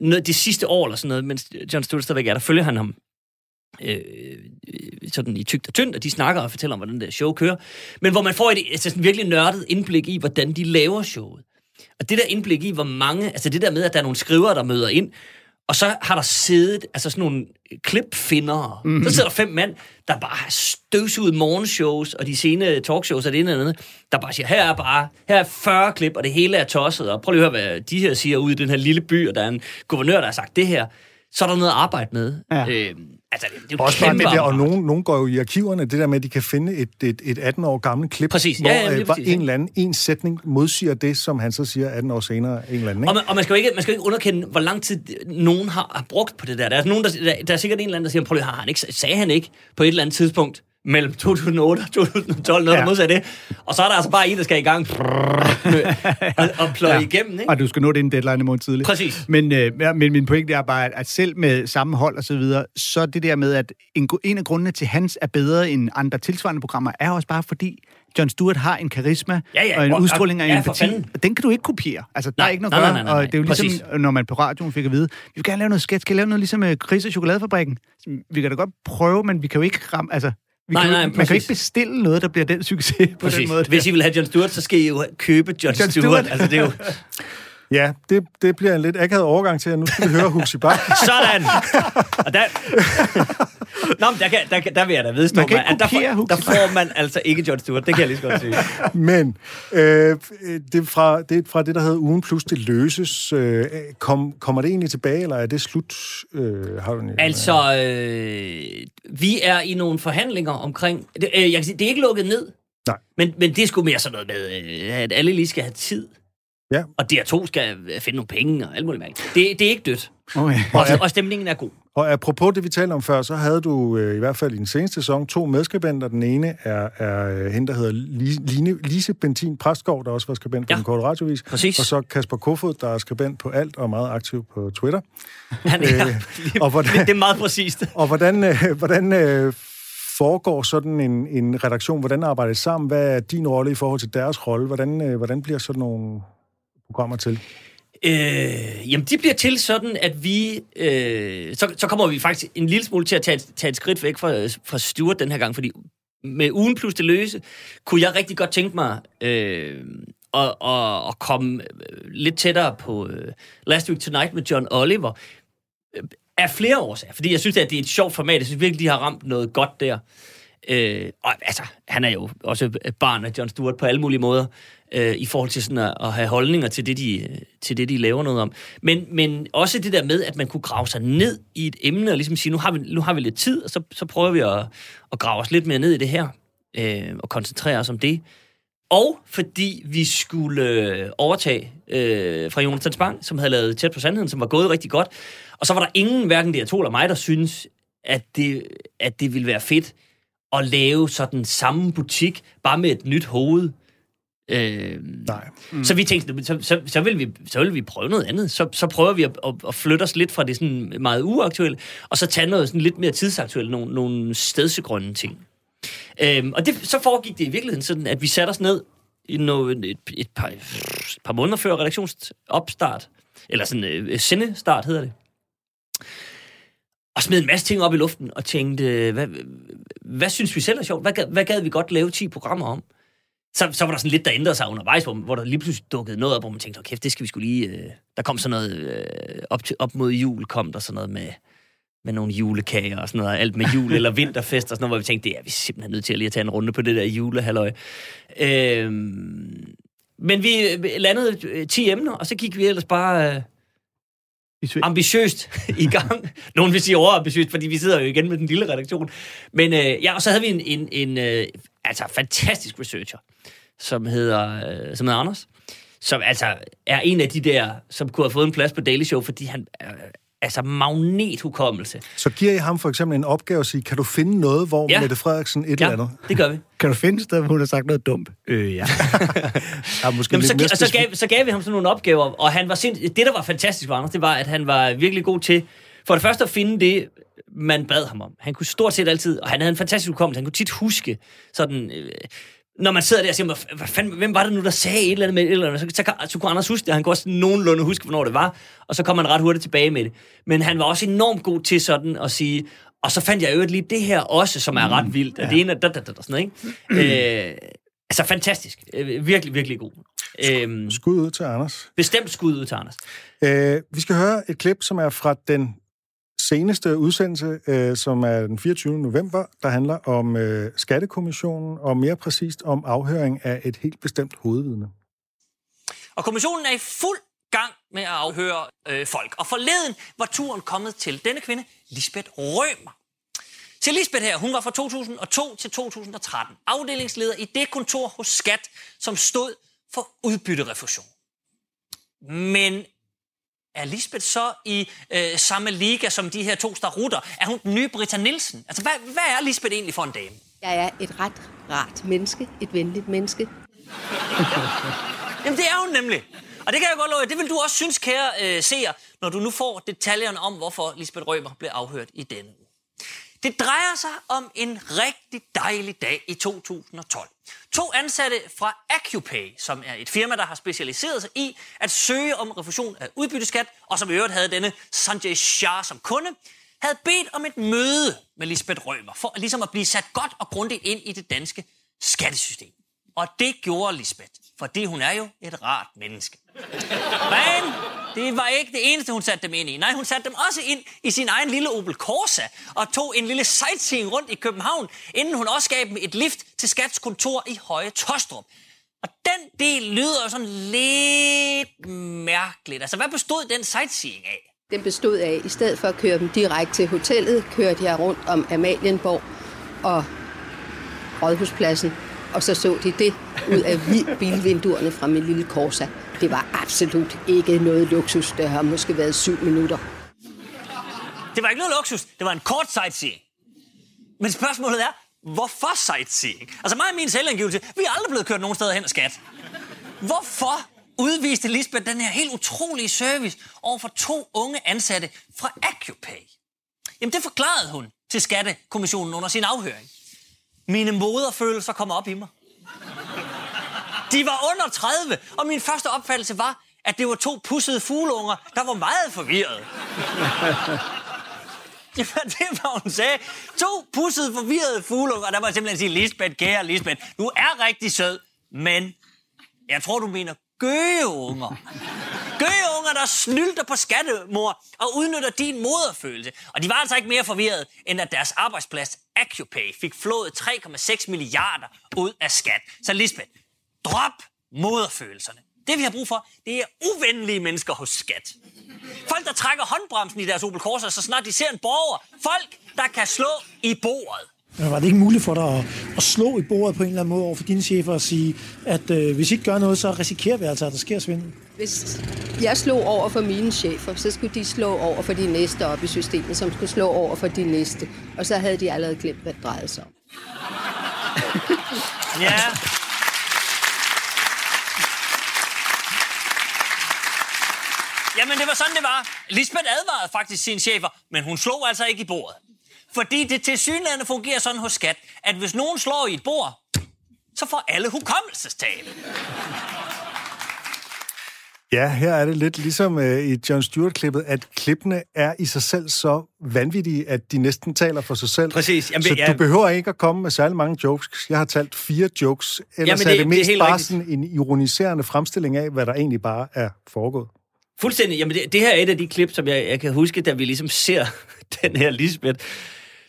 noget, de sidste år eller sådan noget, mens John Stewart stadigvæk er der, følger han ham øh, øh sådan i tygt og tyndt, og de snakker og fortæller om, hvordan det show kører. Men hvor man får et altså sådan virkelig nørdet indblik i, hvordan de laver showet. Og det der indblik i, hvor mange, altså det der med, at der er nogle skrivere, der møder ind, og så har der siddet altså sådan nogle klipfinder. Mm. Så sidder der fem mænd, der bare har støvsuget morgenshows og de sene talkshows og det ene eller andet, der bare siger, her er bare her er 40 klip, og det hele er tosset, og prøv lige at høre, hvad de her siger ude i den her lille by, og der er en guvernør, der har sagt det her. Så er der noget at arbejde med. Ja. Øh, Altså, det, er jo Også bare det der, og nogen, nogen går jo i arkiverne, det der med, at de kan finde et, et, et 18 år gammelt klip, præcis. hvor Ja, ja, øh, præcis, en eller anden en sætning modsiger det, som han så siger 18 år senere, en eller anden. Ikke? Og man, og man skal jo ikke, man skal jo ikke underkende, hvor lang tid nogen har, har brugt på det der. Der er, nogen, der, der, der er sikkert en eller anden, der siger, prøv lige, har han ikke, sagde han ikke på et eller andet tidspunkt, mellem 2008 og 2012, noget ja. der modsat det. Og så er der altså bare en, der skal i gang og, og pløje ja. igennem. Ikke? Og du skal nå en deadline i morgen tidligt. Præcis. Men, øh, men min pointe er bare, at selv med samme hold og så videre, så det der med, at en, en af grundene til, hans er bedre end andre tilsvarende programmer, er også bare fordi, John Stewart har en karisma ja, ja, og en og, udstråling og en ja, empati. Den kan du ikke kopiere. Altså, der nej, er ikke noget nej, nej, nej, nej, Og det er jo ligesom, præcis. når man på radioen fik at vide, vi vil gerne lave noget sketch, skal lave noget ligesom uh, Chris og Chokoladefabrikken. Vi kan da godt prøve, men vi kan jo ikke ramme... Altså, vi Nej, kan, nej, man kan præcis. ikke bestille noget, der bliver den succes på Præcis. den måde. Hvis I vil have John Stewart, så skal I jo købe John, Jon Stewart. Stewart. Altså, det er jo Ja, det, det bliver en lidt akavet overgang til, at nu skal vi høre Huxi Bak. sådan. Og der... Nå, men der, kan, der, der vil jeg da vedstå Man kan mig, ikke at der, får, der får man altså ikke John Stewart. Det kan jeg lige så godt sige. Men øh, det, er fra, det er fra det, der hedder Ugen Plus Det Løses. Øh, kom, kommer det egentlig tilbage, eller er det slut? Øh, har du en, Altså, øh, vi er i nogle forhandlinger omkring... Det, øh, jeg kan sige, det er ikke lukket ned. Nej. Men, men det er sgu mere sådan noget med, øh, at alle lige skal have tid. Ja. Og DR2 skal øh, finde nogle penge og alt muligt mærkeligt. Det, det er ikke dødt. Okay. Og, og stemningen er god. Og apropos det, vi talte om før, så havde du øh, i hvert fald i den seneste sæson to medskribenter. Den ene er, er øh, hende, der hedder Lise, Line, Lise Bentin Præstgaard, der også var skribent på Ja. den korte radiovis. Præcis. Og så Kasper Kofod, der er skribent på alt og meget aktiv på Twitter. Han er, Øh, og hvordan- det er meget præcist. Og hvordan, øh, hvordan øh, foregår sådan en, en redaktion? Hvordan arbejder det sammen? Hvad er din rolle i forhold til deres rolle? Hvordan, øh, hvordan bliver sådan nogle programmer til? Øh, jamen, de bliver til sådan, at vi... Øh, så, så kommer vi faktisk en lille smule til at tage, et- tage et skridt væk fra, fra Stuart den her gang, fordi med ugen plus det løse, kunne jeg rigtig godt tænke mig øh, at, at, at komme øh, lidt tættere på øh, Last Week Tonight med John Oliver. Øh, af flere årsager, fordi jeg synes, at det er et sjovt format. Jeg synes virkelig, de har ramt noget godt der. Øh, og altså, han er jo også barn af John Stewart på alle mulige måder, øh, i forhold til sådan at, at have holdninger til det, de, til det, de laver noget om. Men, men også det der med, at man kunne grave sig ned i et emne, og ligesom sige, nu har vi, nu har vi lidt tid, og så, så prøver vi at, at grave os lidt mere ned i det her, øh, og koncentrere os om det. Og fordi vi skulle øh, overtage øh, fra Jonathan Spang, som havde lavet Tæt på Sandheden, som var gået rigtig godt. Og så var der ingen, hverken det eller mig, der synes, at det, at det ville være fedt at lave sådan samme butik, bare med et nyt hoved. Øh, Nej. mm. Så vi tænkte, så, så, så, vil vi, så vil vi prøve noget andet. Så, så prøver vi at, at, at flytte os lidt fra det sådan meget uaktuelle, og så tage noget sådan lidt mere tidsaktuelt, nogle, nogle stedsegrønne ting. Øhm, og det, så foregik det i virkeligheden sådan, at vi satte os ned i noget, et, et, par, et par måneder før redaktionsopstart, eller sådan øh, sendestart hedder det, og smed en masse ting op i luften og tænkte, hvad, hvad synes vi selv er sjovt? Hvad, hvad gad vi godt lave 10 programmer om? Så, så var der sådan lidt, der ændrede sig undervejs, hvor, hvor der lige pludselig dukkede noget op, hvor man tænkte, okay, det skal vi skulle lige... Øh, der kom sådan noget, øh, op, til, op mod jul kom der sådan noget med med nogle julekager og sådan noget, alt med jul eller vinterfest og sådan noget, hvor vi tænkte, det er vi simpelthen nødt til at lige at tage en runde på det der julehalløj. Øhm, men vi landede 10 emner, og så gik vi ellers bare øh, ambitiøst i gang. Nogen vil sige overambitiøst, fordi vi sidder jo igen med den lille redaktion. Men øh, ja, og så havde vi en, en, en øh, altså fantastisk researcher, som hedder, øh, som hedder Anders, som altså er en af de der, som kunne have fået en plads på Daily Show, fordi han øh, altså magnethukommelse. Så giver I ham for eksempel en opgave og siger, kan du finde noget, hvor ja. Mette Frederiksen et ja, eller andet? det gør vi. Kan du finde et sted, hvor hun har sagt noget dumt? Øh, ja. ja måske Jamen, så, og så, gav, så gav vi ham sådan nogle opgaver, og han var sind... det, der var fantastisk for Anders, det var, at han var virkelig god til, for det første at finde det, man bad ham om. Han kunne stort set altid, og han havde en fantastisk hukommelse, han kunne tit huske sådan... Øh, når man sidder der og siger, hvad, fanden, hvem var det nu, der sagde et eller andet med et eller andet, så, så, så, kunne Anders huske det, han kunne også nogenlunde huske, hvornår det var, og så kom han ret hurtigt tilbage med det. Men han var også enormt god til sådan at sige, og så fandt jeg jo lige det her også, som er ret vildt, og det ene er da, da, da, da, sådan noget, ikke? øh, altså fantastisk. Øh, virkelig, virkelig god. Øh, Skud ud til Anders. bestemt skud ud til Anders. Øh, vi skal høre et klip, som er fra den seneste udsendelse, øh, som er den 24. november, der handler om øh, Skattekommissionen, og mere præcist om afhøring af et helt bestemt hovedvidne. Og kommissionen er i fuld gang med at afhøre øh, folk. Og forleden var turen kommet til denne kvinde, Lisbeth Rømer. Til Lisbeth her, hun var fra 2002 til 2013 afdelingsleder i det kontor hos Skat, som stod for udbytterefusion. Men er Lisbeth så i øh, samme liga som de her to starutter? Er hun den nye Britta Nielsen? Altså, hvad, hvad er Lisbeth egentlig for en dame? Jeg er et ret rart menneske, et venligt menneske. Jamen, det er hun nemlig. Og det kan jeg godt love, det vil du også synes, kære øh, seer, når du nu får detaljerne om, hvorfor Lisbeth Rømer blev afhørt i denne uge. Det drejer sig om en rigtig dejlig dag i 2012. To ansatte fra AccuPay, som er et firma, der har specialiseret sig i at søge om refusion af udbytteskat, og som i øvrigt havde denne Sanjay Shah som kunde, havde bedt om et møde med Lisbeth Rømer, for ligesom at blive sat godt og grundigt ind i det danske skattesystem. Og det gjorde Lisbeth, fordi hun er jo et rart menneske. Men det var ikke det eneste, hun satte dem ind i. Nej, hun satte dem også ind i sin egen lille Opel Corsa og tog en lille sightseeing rundt i København, inden hun også gav dem et lift til Skats kontor i Høje Tostrup. Og den del lyder jo sådan lidt mærkeligt. Altså, hvad bestod den sightseeing af? Den bestod af, at i stedet for at køre dem direkte til hotellet, kørte jeg rundt om Amalienborg og Rådhuspladsen, og så så de det ud af bilvinduerne fra min lille Corsa. Det var absolut ikke noget luksus. Det har måske været syv minutter. Det var ikke noget luksus. Det var en kort sightseeing. Men spørgsmålet er, hvorfor sightseeing? Altså mig og min selvangivelse, vi er aldrig blevet kørt nogen steder hen skat. Hvorfor udviste Lisbeth den her helt utrolige service over for to unge ansatte fra AccuPay? Jamen det forklarede hun til Skattekommissionen under sin afhøring. Mine moderfølelser kom op i mig. De var under 30, og min første opfattelse var, at det var to pussede fugleunger, der var meget forvirret. Jamen, det var hun sagde. To pussede, forvirrede fugleunger, der var simpelthen sige, Lisbeth, kære Lisbeth, du er rigtig sød, men jeg tror, du mener gøgeunger. Gøgeunger, der snylter på skattemor og udnytter din moderfølelse. Og de var altså ikke mere forvirret, end at deres arbejdsplads AccuPay fik flået 3,6 milliarder ud af skat. Så Lisbeth, drop moderfølelserne. Det vi har brug for, det er uvenlige mennesker hos skat. Folk, der trækker håndbremsen i deres Opel Corsa, så snart de ser en borger. Folk, der kan slå i bordet. Men var det ikke muligt for dig at, at slå i bordet på en eller anden måde over for dine chefer og sige, at øh, hvis I ikke gør noget, så risikerer vi altså, at der sker svindel? Hvis jeg slog over for mine chefer, så skulle de slå over for de næste op i systemet, som skulle slå over for de næste. Og så havde de allerede glemt, hvad det drejede sig om. Ja. Jamen, det var sådan, det var. Lisbeth advarede faktisk sine chefer, men hun slog altså ikke i bordet. Fordi det til synligheden fungerer sådan hos skat, at hvis nogen slår i et bord, så får alle hukommelsestab. Ja, her er det lidt ligesom øh, i John Stewart-klippet, at klippene er i sig selv så vanvittige, at de næsten taler for sig selv. Præcis. Jamen, så ja. du behøver ikke at komme med særlig mange jokes. Jeg har talt fire jokes. Ellers Jamen, det- er det det er mest bare rigtigt. sådan en ironiserende fremstilling af, hvad der egentlig bare er foregået. Fuldstændig. Jamen, det, det her er et af de klip, som jeg, jeg kan huske, da vi ligesom ser den her Lisbeth,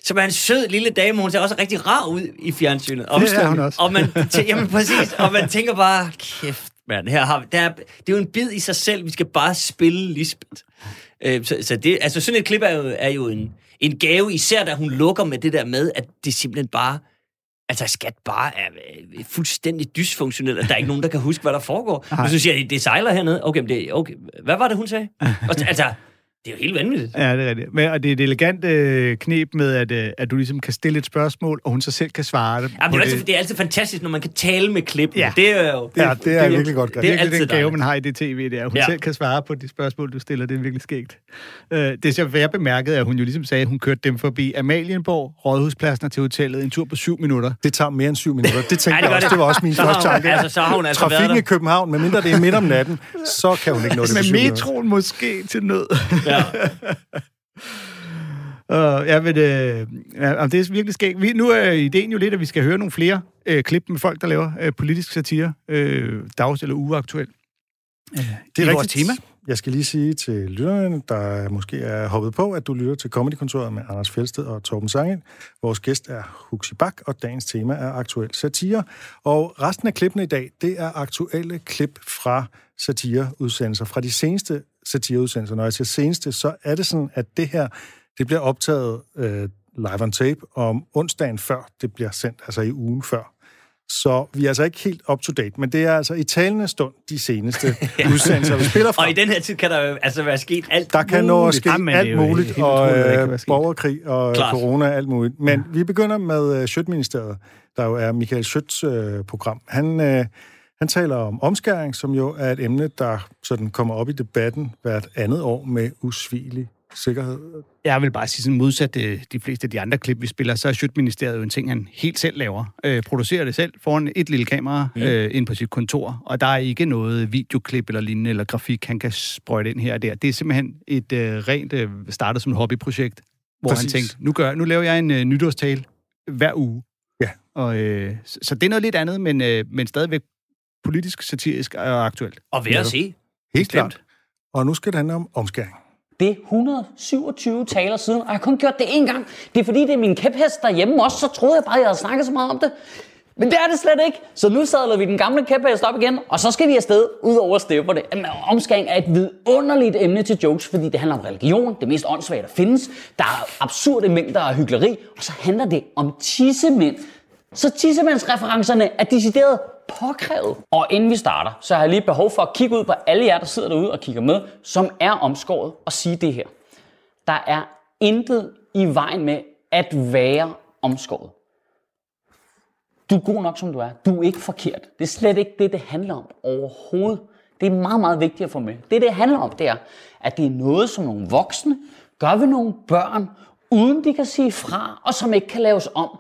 som er en sød lille dame, hun ser også rigtig rar ud i fjernsynet. Og, Det er hun også. Og man, tæ- jamen præcis, og man tænker bare, kæft mand, her har vi, der er, det er jo en bid i sig selv, vi skal bare spille Lisbeth. Øh, så, så det, altså sådan et klip er jo, er jo en, en gave, især da hun lukker med det der med, at det simpelthen bare, altså skat bare er øh, fuldstændig dysfunktionelt, at der er ikke nogen, der kan huske, hvad der foregår. Nej. Og så siger jeg, det sejler hernede. Okay, men det, okay, hvad var det, hun sagde? Og, så- altså, det er jo helt vanvittigt. Ja, det er rigtigt. Men, og det er et elegant øh, knep med, at, øh, at du ligesom kan stille et spørgsmål, og hun så selv kan svare det. Ja, men på det, er altid, det er altid fantastisk, når man kan tale med klip. Ja. Det er jo... Ja, det er virkelig godt Det er Det er virkelig altid den gave, man har i det tv, det er, at hun Ja. selv kan svare på de spørgsmål, du stiller. Det er virkelig skægt. Øh, det er så, jeg bemærkede, at hun jo ligesom sagde, at hun kørte dem forbi Amalienborg, Rådhuspladsen og til hotellet en tur på syv minutter. Det tager mere end syv minutter. Det tænkte Ja, det jeg også. det. Det var også min første tanke. altså, så har hun altså været Trafikken i København, medmindre det er midt om natten, så kan hun ikke nå det Med syv minutter. metroen måske til nød. Ja. Uh, ja, men, øh, ja, det er virkelig skægt. Vi, nu er ideen jo lidt, at vi skal høre nogle flere øh, klip med folk, der laver øh, politisk satire, øh, dags- eller ugeaktuel. Øh, Det er vores tema. Jeg skal lige sige til lytterne, der måske er hoppet på, at du lytter til Comedykontoret med Anders Fjeldsted og Torben Sangen. Vores gæst er Huxi Bak, og dagens tema er aktuel satire. Og resten af klippene i dag, det er aktuelle klip fra satireudsendelser, fra de seneste satireudsendelser. Når jeg siger seneste, så er det sådan, at det her, det bliver optaget øh, live on tape om onsdagen før det bliver sendt, altså i ugen før. Så vi er altså ikke helt up to date, men det er altså i talende stund de seneste udsendelser, vi spiller fra. Og i den her tid kan der jo altså være sket alt Der kan nå at ske Jamen, alt muligt, og øh, borgerkrig og Klart. corona alt muligt. Men vi begynder med øh, Sjøtministeriet, der jo er Michael Schøtz øh, program. Han, øh, han taler om omskæring, som jo er et emne, der sådan kommer op i debatten hvert andet år med usvigelig sikkerhed. Jeg vil bare sige sådan modsat øh, de fleste af de andre klip, vi spiller, så er Sjøtministeriet jo en ting, han helt selv laver. Øh, producerer det selv foran et lille kamera mm. øh, ind på sit kontor, og der er ikke noget videoklip eller lignende, eller grafik, han kan sprøjte ind her og der. Det er simpelthen et øh, rent øh, startet som et hobbyprojekt, hvor Præcis. han tænkte, nu, gør, nu laver jeg en øh, nytårstale hver uge. Ja. Og, øh, så, så det er noget lidt andet, men, øh, men stadigvæk politisk, satirisk og aktuelt. Og ved at se. Helt klart. Og nu skal det handle om omskæring. Det er 127 taler siden, og jeg har kun gjort det én gang. Det er fordi, det er min kæphest derhjemme også, så troede jeg bare, jeg havde snakket så meget om det. Men det er det slet ikke. Så nu sadler vi den gamle kæphest op igen, og så skal vi afsted ud over stepperne. Jamen, Omskæring er et vidunderligt emne til jokes, fordi det handler om religion, det mest åndssvage, der findes. Der er absurde mængder af hyggeleri, og så handler det om tissemænd. Så tissemandsreferencerne er decideret påkrævet. Og inden vi starter, så har jeg lige behov for at kigge ud på alle jer, der sidder derude og kigger med, som er omskåret, og sige det her. Der er intet i vejen med at være omskåret. Du er god nok, som du er. Du er ikke forkert. Det er slet ikke det, det handler om overhovedet. Det er meget, meget vigtigt at få med. Det, det handler om, det er, at det er noget, som nogle voksne gør ved nogle børn, uden de kan sige fra, og som ikke kan laves om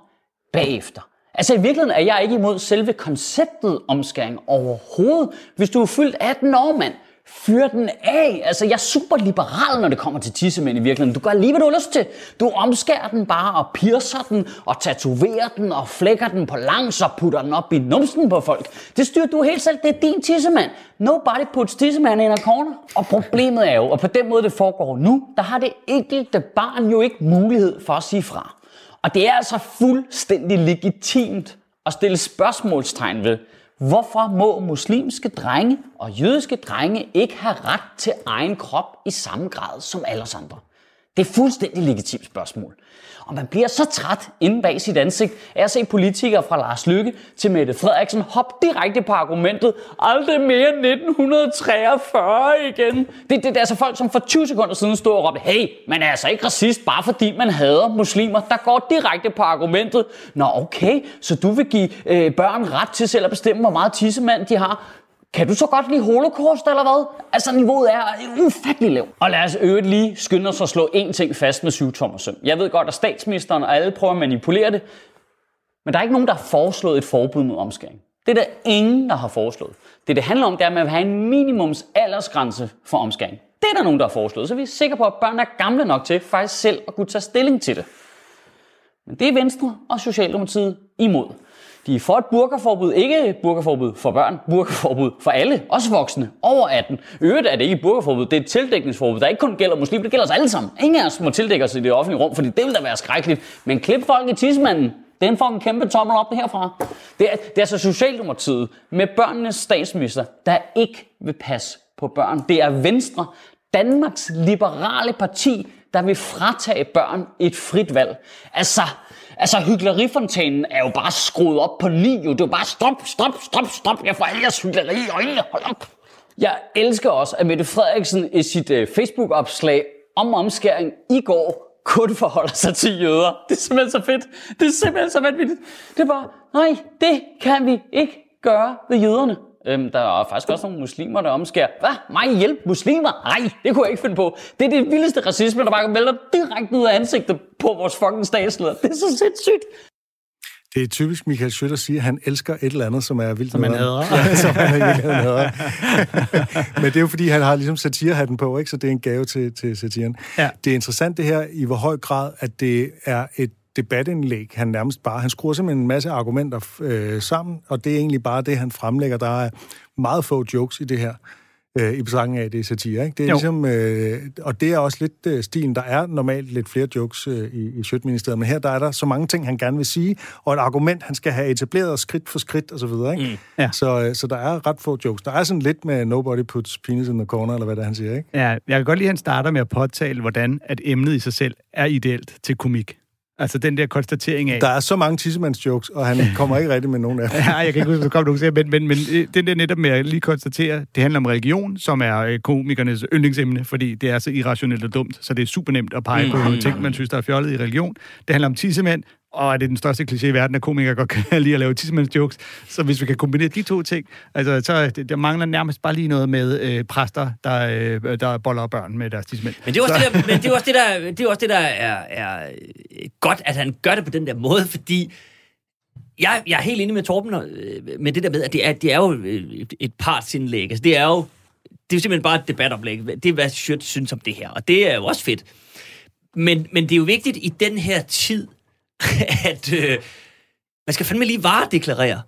bagefter. Altså i virkeligheden er jeg ikke imod selve konceptet omskæring overhovedet. Hvis du er fyldt 18 år, mand, fyr den af. Altså jeg er super liberal, når det kommer til tissemænd i virkeligheden. Du gør lige, hvad du har lyst til. Du omskærer den bare og piercer den og tatoverer den og flækker den på langs og putter den op i numsen på folk. Det styrer du helt selv. Det er din tissemand. Nobody puts tissemand in a corner. Og problemet er jo, og på den måde det foregår nu, der har det enkelte barn jo ikke mulighed for at sige fra. Og det er altså fuldstændig legitimt at stille spørgsmålstegn ved, hvorfor må muslimske drenge og jødiske drenge ikke have ret til egen krop i samme grad som alle os andre? Det er fuldstændig legitimt spørgsmål. Og man bliver så træt inde bag sit ansigt af at se politikere fra Lars Lykke til Mette Frederiksen hoppe direkte på argumentet, aldrig mere 1943 igen. Det, det, det er altså folk, som for 20 sekunder siden stod og råbte, hey, man er altså ikke racist, bare fordi man hader muslimer, der går direkte på argumentet. Nå okay, så du vil give øh, børn ret til selv at bestemme, hvor meget tissemand de har. Kan du så godt lide holocaust, eller hvad? Altså, niveauet er ufattelig lavt. Og lad os øvrigt lige skynde os at slå én ting fast med syvtommersøm. Jeg ved godt, at statsministeren og alle prøver at manipulere det, men der er ikke nogen, der har foreslået et forbud mod omskæring. Det er der ingen, der har foreslået. Det, det handler om, det er, at man vil have en minimums aldersgrænse for omskæring. Det er der nogen, der har foreslået, så vi er sikre på, at børn er gamle nok til faktisk selv at kunne tage stilling til det. Men det er Venstre og Socialdemokratiet imod. De er for et burkaforbud, ikke burkaforbud for børn, burkaforbud for alle, også voksne, over 18. Øvrigt er det ikke et burkaforbud, det er et tildækningsforbud, der ikke kun gælder muslimer, det gælder os alle sammen. Ingen af os må tildække os i det offentlige rum, fordi det vil da være skrækkeligt. Men klip folk i tidsmanden, den får en fucking kæmpe tommel op herfra. Det er, det er altså Socialdemokratiet med børnenes statsminister, der ikke vil passe på børn. Det er Venstre, Danmarks liberale parti, der vil fratage børn et frit valg. Altså, altså hyggelerifontænen er jo bare skruet op på ni. Jo. Det er jo bare stop, stop, stop, stop. Jeg får alle jeres hyggeleri i øjnene. Hold op. Jeg elsker også, at Mette Frederiksen i sit uh, Facebook-opslag om omskæring i går kun forholder sig til jøder. Det er simpelthen så fedt. Det er simpelthen så vanvittigt. Det er bare, nej, det kan vi ikke gøre ved jøderne. Øhm, der er faktisk også nogle muslimer, der omskærer. Hvad? Mig hjælp muslimer? Nej, det kunne jeg ikke finde på. Det er det vildeste racisme, der bare vælter direkte ud af ansigtet på vores fucking statsleder. Det er så sindssygt. Det er typisk Michael Schødt at sige, at han elsker et eller andet, som er vildt. Som han hader. Ja, som han hader. Men det er jo fordi, han har ligesom satirehatten på, ikke? så det er en gave til, til satiren. Ja. Det er interessant det her, i hvor høj grad, at det er et debatindlæg, han nærmest bare... Han skruer simpelthen en masse argumenter øh, sammen, og det er egentlig bare det, han fremlægger. Der er meget få jokes i det her øh, i betragtning af, at det er satire. Ikke? Det er Jo. ligesom, øh, og det er også lidt øh, stilen. Der er normalt lidt flere jokes øh, i, i Sjøtministeriet, men her der er der så mange ting, han gerne vil sige, og et argument, han skal have etableret skridt for skridt, og så videre. Ikke? Mm. Ja. Så, øh, så der er ret få jokes. Der er sådan lidt med nobody puts penis in the corner, eller hvad det er, han siger. Ikke? Ja, jeg kan godt lide, at han starter med at påtale, hvordan at emnet i sig selv er ideelt til komik. Altså den der konstatering af... Der er så mange tissemands-jokes, og han kommer ikke rigtig med nogen af dem. Ja, jeg kan ikke huske, der kom nogen til, men, men, men øh, den der netop med at lige konstatere, det handler om religion, som er øh, komikernes yndlingsemne, fordi det er så irrationelt og dumt, så det er super nemt at pege på Mm. nogle ting, man synes, der er fjollet i religion. Det handler om tissemænd, og er det den største kliché i verden, at komikere godt kan lide at lave jokes. Så hvis vi kan kombinere de to ting, altså så det, der mangler nærmest bare lige noget med øh, præster, der, øh, der boller børn med deres tissemænd. Men det er også, det, der, men det er også det, der, det er, også det, der er, er øh, godt, at han gør det på den der måde, fordi jeg, jeg er helt enig med Torben øh, med det der med, at det er, det er jo øh, et, et partsindlæg. Altså, det er jo det er simpelthen bare et debatoplæg. Det er, hvad Schødt synes om det her, og det er jo også fedt. Men, men det er jo vigtigt i den her tid, at øh, man skal fandme lige varedeklarere.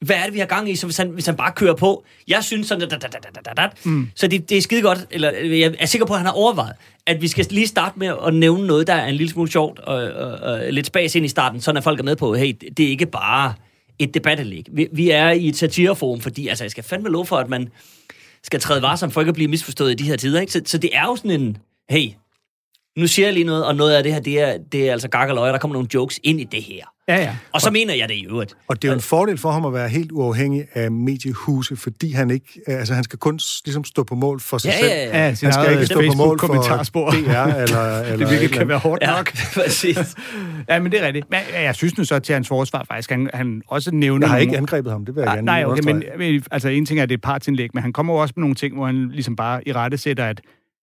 Hvad er det, vi har gang i, så hvis han, hvis han bare kører på? Jeg synes sådan, da, da, da, da, da, da. Mm. Så det, det er skide godt, eller øh, jeg er sikker på, at han har overvejet, at vi skal lige starte med at nævne noget, der er en lille smule sjovt, og, og, og lidt spas ind i starten, sådan at folk er med på, hey, det er ikke bare et debatindlæg. Vi, vi er i et satireforum, fordi altså, jeg skal fandme lov for, at man skal træde varsom for ikke at blive misforstået i de her tider. Ikke? Så, så det er jo sådan en, hey, nu siger jeg lige noget, og noget af det her, det er, det er altså gakkeløje, der kommer nogle jokes ind i det her. Ja, ja. Og så mener jeg det i øvrigt. Og det er jo en fordel for ham at være helt uafhængig af mediehuse, fordi han ikke, altså han skal kun ligesom stå på mål for sig Ja, selv. ja, ja. Ja, Han skal ikke stå på mål for. DR eller, eller det et virkelig eller kan være hårdt Ja, nok. præcis. Ja, men det er rigtigt. Men jeg synes nu så til hans forsvar faktisk, han, han også nævner... Jeg har ikke angrebet ham, det vil jeg Nej, gerne nej, okay, men, men altså en ting er, at det er partsindlæg, men han kommer jo også med nogle ting, hvor han ligesom bare i rette sætter, at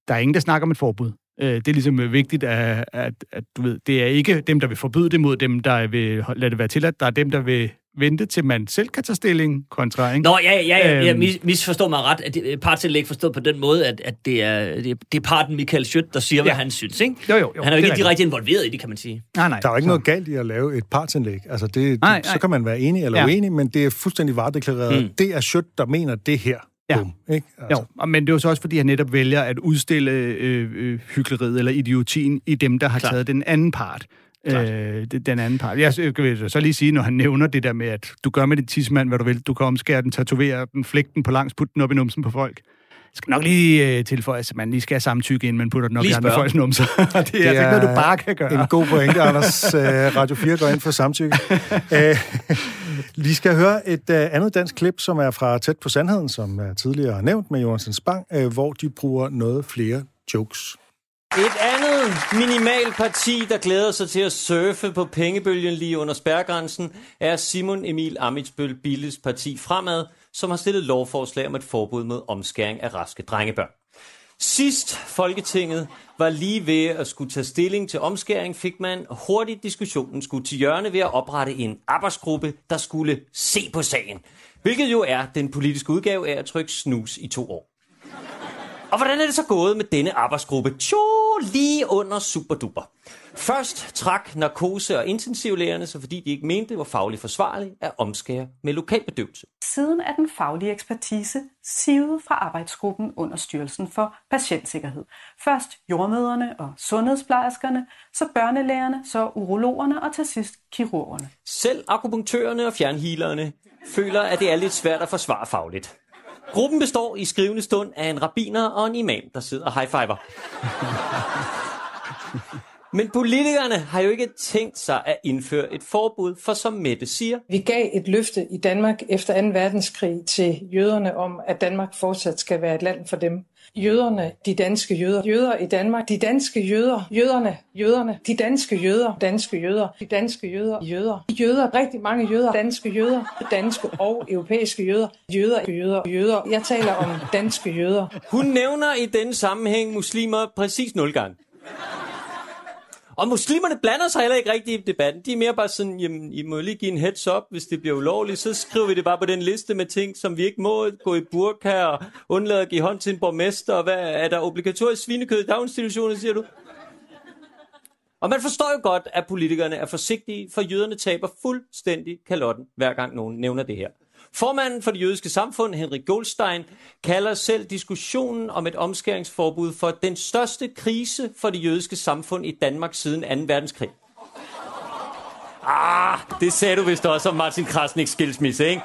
der er ingen, der snakker om et forbud. Øh, Det er ligesom øh, vigtigt, at, at, at du ved, det er ikke dem, der vil forbyde det mod dem, der vil lade det være tilladt. Der er dem, der vil vente til man selv kan tage stilling kontra, ikke? Nå, ja, ja, ja, ja Øhm. mis, misforstår mig ret. At det, partsindlæg forstået på den måde, at, at det, er, det, er- det er parten Michael Schødt, der siger, hvad Ja. han synes, ikke? Jo, jo, jo, Han er jo ikke direkte involveret i det, kan man sige. Nej, nej. Der er jo ikke så- noget galt i at lave et partsindlæg. Altså det, Nej, så nej. kan man være enig eller Ja. uenig, men det er fuldstændig varedeklareret. Mm. Det er Schødt, der mener det her. Ja. Bum, ikke? Altså, Jo, men det er jo så også, fordi han netop vælger at udstille øh, øh, hyggeleriet eller idiotien i dem, der har Klart. taget den anden part. Øh, det- den anden part. Jeg vil så lige sige, når han nævner det der med, at du gør med din tidsmand, hvad du vil. Du kan omskære den, tatovere den, flække den på langs, putte den op i numsen på folk. Skal nok lige øh, tilføje, at man lige skal have samtykke, inden man putter den op Lige i andre folks numser. det er, det er altså ikke noget, du bare kan gøre. En god pointe, Anders. Øh, Radio 4 går ind for samtykke. Øh, Vi skal høre et uh, andet dansk klip, som er fra Tæt på Sandheden, som er tidligere nævnt med Jonas Bang, uh, hvor de bruger noget flere jokes. Et andet minimalt parti, der glæder sig til at surfe på pengebølgen lige under spærgrænsen, er Simon Emil Amitsbøl Billes parti Fremad, som har stillet lovforslag om et forbud mod omskæring af raske drengebørn. Sidst Folketinget var lige ved at skulle tage stilling til omskæring, fik man hurtigt diskussionen skulle til hjørne ved at oprette en arbejdsgruppe, der skulle se på sagen. Hvilket jo er den politiske udgave af at trykke snus i to år. Og hvordan er det så gået med denne arbejdsgruppe? Tjo, lige under superduper. Først trak narkose- og intensivlægerne sig, fordi de ikke mente, det var fagligt forsvarligt at omskære med lokalbedøvelse. Siden er den faglige ekspertise sivet fra arbejdsgruppen under Styrelsen for Patientsikkerhed. Først jordmøderne og sundhedsplejerskerne, så børnelægerne, så urologerne og til sidst kirurgerne. Selv akupunktørerne og fjernhealerne føler, at det er lidt svært at forsvare fagligt. Gruppen består i skrivende stund af en rabiner og en imam, der sidder og high-fiver. Men politikerne har jo ikke tænkt sig at indføre et forbud, for som Mette siger, Vi gav et løfte i Danmark efter 2. verdenskrig til jøderne om, at Danmark fortsat skal være et land for dem. Jøderne, de danske jøder, jøder i Danmark, de danske jøder, jøderne, jøderne, de danske jøder, danske jøder, de danske jøder, jøder, jøder, rigtig mange jøder, danske jøder, danske og europæiske jøder, jøder, jøder, jøder. Jeg taler om danske jøder. hun nævner i denne sammenhæng muslimer præcis nul gange. Og muslimerne blander sig heller ikke rigtigt i debatten. De er mere bare sådan, jamen, I må lige give en heads up, hvis det bliver ulovligt. Så skriver vi det bare på den liste med ting, som vi ikke må gå i burka og undlade at give hånd til en borgmester. Og hvad er der obligatorisk svinekød i daginstitutioner, siger du? Og man forstår jo godt, at politikerne er forsigtige, for jøderne taber fuldstændig kalotten, hver gang nogen nævner det her. Formanden for det jødiske samfund, Henrik Goldstein, kalder selv diskussionen om et omskæringsforbud for den største krise for det jødiske samfund i Danmark siden 2. verdenskrig. Ah, det sagde du vist også om Martin Krasniks skilsmisse, ikke?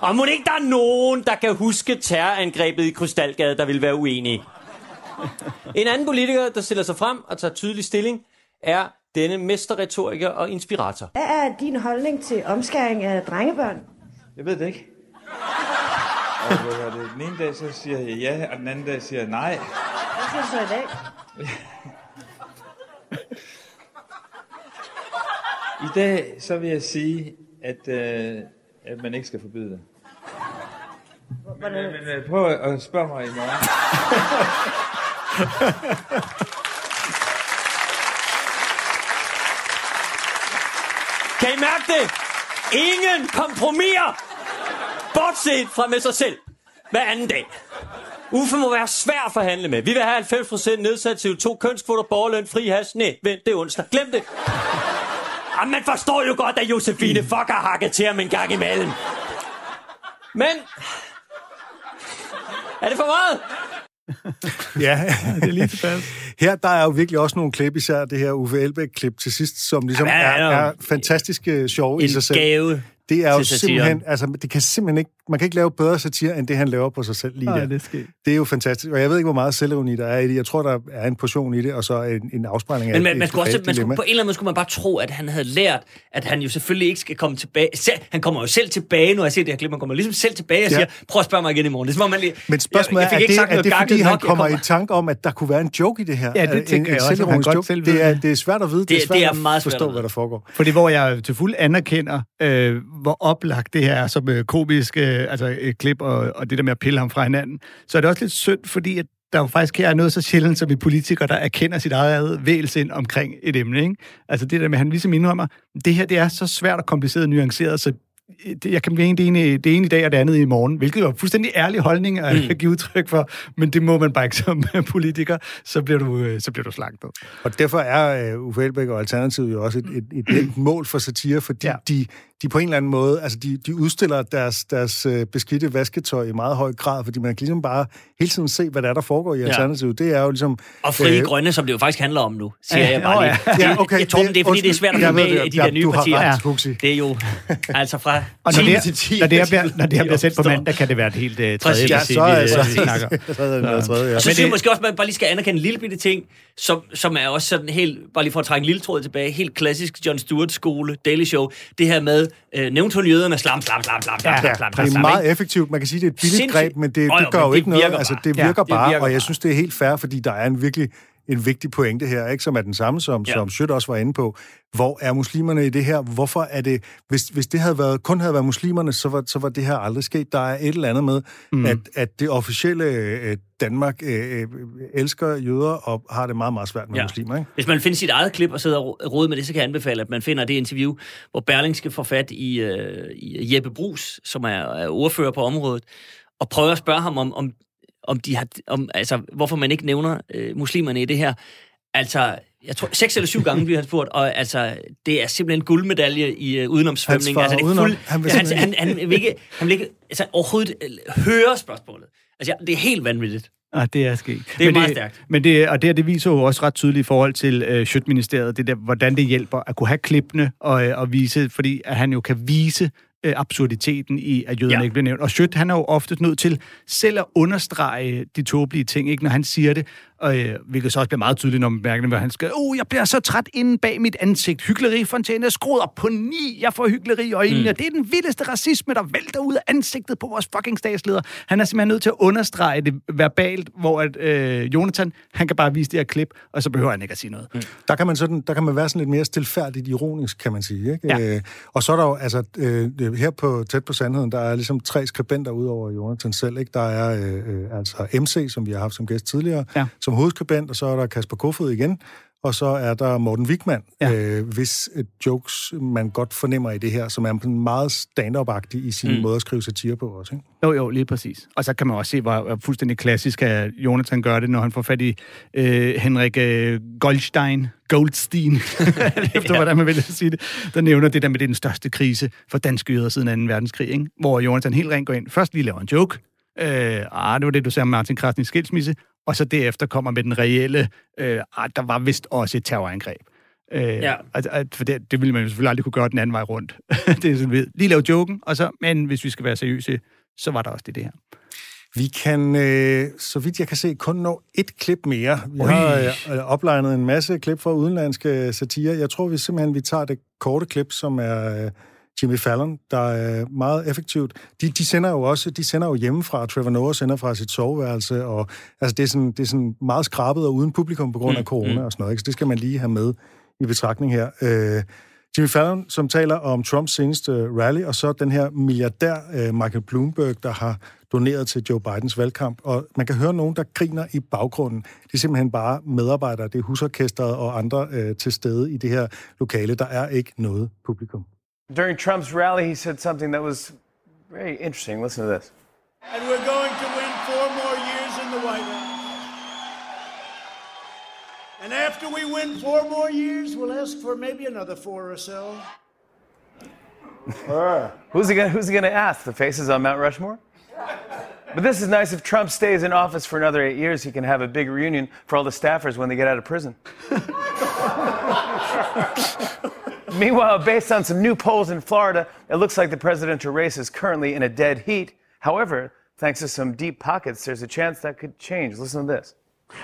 Og må ikke der er nogen, der kan huske terrorangrebet i Krystalgade, der vil være uenige? En anden politiker, der stiller sig frem og tager tydelig stilling, er denne mesterretoriker og inspirator. Hvad er din holdning til omskæring af drengebørn? Jeg ved det ikke. Og hvad var det? Den ene dag, så siger jeg ja, og den anden dag siger jeg nej. Hvad siger du så i dag? I dag, så vil jeg sige, at, øh, at man ikke skal forbyde det. Men, men, men øh, prøv at spørge mig i morgen. Det? Ingen kompromiser! Bortset fra med sig selv. Hver anden dag. Uffe må være svær at forhandle med. Vi vil have 90% nedsat CO2, kønskvoter, borgerløn, fri has. Nej, vent, det er onsdag. Glem det. Jamen, man forstår jo godt, at Josefine fuck har hakket til ham en gang imellem. Men... Er det for meget? Ja, det er lige tilpas. Her der er jo virkelig også nogle klip, især det her Uffe Elbæk-klip til sidst, som ligesom Jamen, er, er er fantastisk øh, sjov i sig selv. gave Det er jo simpelthen, altså det kan simpelthen ikke, man kan ikke lave bedre satire, end det han laver på sig selv lige Nej, der. det er sket. Det er jo fantastisk, og jeg ved ikke, hvor meget selvironi der er i det. Jeg tror, der er en portion i det, og så en, en afspejling af Men man, et man skulle også, man skulle, på en eller anden måde skulle man bare tro, at han havde lært, at han jo selvfølgelig ikke skal komme tilbage. Selv, han kommer jo selv tilbage, når jeg ser det her klip. Han kommer ligesom selv tilbage og Ja. siger, prøv at spørge mig igen i morgen. Det er man lige, Men spørgsmålet jeg, jeg er, fik er ikke det, sagt er noget det fordi, han nok. Kommer kommer- i tanke om, at der kunne være en joke i det her? Ja, det En- tænker en jeg også, han godt joke. selv det, er, det er svært at vide. Det, Det- er svært er at forstå, hvad der foregår. Fordi hvor jeg til fuld anerkender, øh, hvor oplagt det her er som øh, komisk øh, altså, øh, klip, og, og det der med at pille ham fra hinanden, så er det også lidt synd, fordi at der jo faktisk her er noget så sjældent som en politiker, der erkender sit eget vægelsind omkring et emne. Ikke? Altså det der med, at han ligesom indrømmer, det her det er så svært og kompliceret og nuanceret, så det, jeg kan blive det ene, det ene i dag og det andet i morgen, hvilket jo er en fuldstændig ærlig holdning at mm. give udtryk for, men det må man bare ikke som politiker, så bliver du, øh, så bliver du slagtet. Og derfor er uh, Uffe Elbæk og Alternativet jo også et, et, et mål for satire, fordi ja. de, de på en eller anden måde, altså de, de udstiller deres, deres uh, beskidte vasketøj i meget høj grad, fordi man kan ligesom bare hele tiden se, hvad der er, der foregår i Ja. Alternativet. Det er jo ligesom... Og frie øh, grønne, som det jo faktisk handler om nu, siger Ja, jeg bare lige. ja. Ja, okay, jeg tror, det, det- er fordi, det er svært at få med det. i de der Ja, nye du har partier. ret, Huxi. Det er jo altså fra Og når 10 det, er, til 10. når det, er, bliver, når det her bliver sendt på mandag, kan det være et helt uh, tredje. Ja, så vi, så- øh, vi snakker. så ja. Og så Men synes jeg måske også, at man bare lige skal anerkende en lille bitte ting, som, som er også sådan helt, bare lige for at trække en lille tråd tilbage, helt klassisk John Stewart-skole, Daily Show, det her med, øh, nævnte hun jøderne, slam, slam, slam, slam, slam, Ja, slam, slam, det er slam, meget effektivt. Man kan sige, det er et billigt Sindssygt. greb, men det, Nå jo, det gør jo det ikke noget. Altså, det Ja, virker det bare, virker og jeg bare. synes, det er helt fair, fordi der er en virkelig en vigtig pointe her, ikke, som er den samme, som, Ja. som Schødt også var inde på. Hvor er muslimerne i det her? Hvorfor er det... Hvis, hvis det havde været, kun havde været muslimerne, så var, så var det her aldrig sket. Der er et eller andet med, Mm. at, at det officielle øh, Danmark øh, øh, elsker jøder og har det meget, meget svært med Ja. muslimer. Ikke? Hvis man finder sit eget klip og sidder og rode med det, så kan jeg anbefale, at man finder det interview, hvor Berlingske får fat i, øh, i Jeppe Brus, som er, er ordfører på området, og prøver at spørge ham om, om, om de har, om, altså, hvorfor man ikke nævner øh, muslimerne i det her. Altså, jeg tror, seks eller syv gange bliver han spurgt, og altså, det er simpelthen en guldmedalje i øh, svarer Altså, det er udenom. fuld, Han vil han, han, han, han, vil ikke, han vil ikke altså, overhovedet øh, høre spørgsmålet. Altså, det er helt vanvittigt. Ah, det er sket. Det er men meget det, stærkt. Men det, og det, her, det viser jo også ret tydeligt i forhold til øh, Sjøtministeriet, det der, hvordan det hjælper at kunne have klippene og, øh, og vise, fordi at han jo kan vise øh, absurditeten i, at jøderne Ja. ikke bliver nævnt. Og Sjøt, han er jo ofte nødt til selv at understrege de tåbelige ting, ikke, når han siger det, og, øh, hvilket så også bliver meget tydeligt, når man mærker hvor han skal, oh, jeg bliver så træt inde bag mit ansigt. Hyggelerifontæne er skruet op på ni. Jeg får hyggeleri i øjnene. Mm. Mm. Det er den vildeste racisme, der vælter ud af ansigtet på vores fucking statsleder. Han er simpelthen nødt til at understrege det verbalt, hvor at, øh, Jonathan, han kan bare vise det her klip, og så behøver han ikke at sige noget. Mm. Der kan man, sådan, der kan man være sådan lidt mere stilfærdigt ironisk, kan man sige. Ikke? Ja. Øh, og så er der jo, altså, øh, her på Tæt på Sandheden, der er ligesom tre skribenter ud over Jonathan selv. Ikke? Der er øh, øh, altså MC, som vi har haft som gæst tidligere, Ja. som hovedskribent, og så er der Kasper Kofod igen, og så er der Morten Wigman, ja. øh, hvis øh, jokes man godt fornemmer i det her, som er meget stand-up-agtig i sin Mm. måde at skrive satire på også. Ikke? Jo, jo, lige præcis. Og så kan man også se, hvor hvor fuldstændig klassisk at Jonathan gør det, når han får fat i øh, Henrik øh, Goldstein, Goldstein, efter ja. hvordan man vil sige det, der nævner det der med, det er den største krise for danske jøder siden 2. verdenskrig, ikke? hvor Jonathan helt rent går ind. Først lige laver en joke, øh, ah, det var det, du sagde om Martin Krasniks skilsmisse, og så derefter kommer med den reelle, øh, ah, der var vist også et terrorangreb. Øh, Ja. at, at, for det, det ville man jo selvfølgelig aldrig kunne gøre den anden vej rundt. det er sådan, ved, lige lave joken, og så, men hvis vi skal være seriøse, så var der også det, det her. Vi kan, øh, så vidt jeg kan se, kun nå et klip mere. Vi Ui. har øh, oplegnet en masse klip fra udenlandske satire. Jeg tror vi simpelthen, vi tager det korte klip, som er øh, Jimmy Fallon, der er meget effektivt. De, de sender jo også, de sender jo hjemmefra. Trevor Noah sender fra sit soveværelse, og altså, det, er sådan, det er sådan meget skrabet og uden publikum på grund af Mm, corona mm. og sådan noget. Ikke? Så det skal man lige have med i betragtning her. Øh, Jimmy Fallon, som taler om Trumps seneste rally, og så den her milliardær øh, Michael Bloomberg, der har doneret til Joe Bidens valgkamp. Og man kan høre nogen, der griner i baggrunden. Det er simpelthen bare medarbejdere, det er husorkestret og andre øh, til stede i det her lokale. Der er ikke noget publikum. During Trump's rally, he said something that was very interesting. Listen to this. And we're going to win four more years in the White House. And after we win four more years, we'll ask for maybe another four or so. Who's he gonna, who's he gonna ask? The faces on Mount Rushmore? But this is nice. If Trump stays in office for another eight years, he can have a big reunion for all the staffers when they get out of prison. Meanwhile, based on some new polls in Florida, it looks like the presidential race is currently in a dead heat. However, thanks to some deep pockets, there's a chance that could change. Listen to this.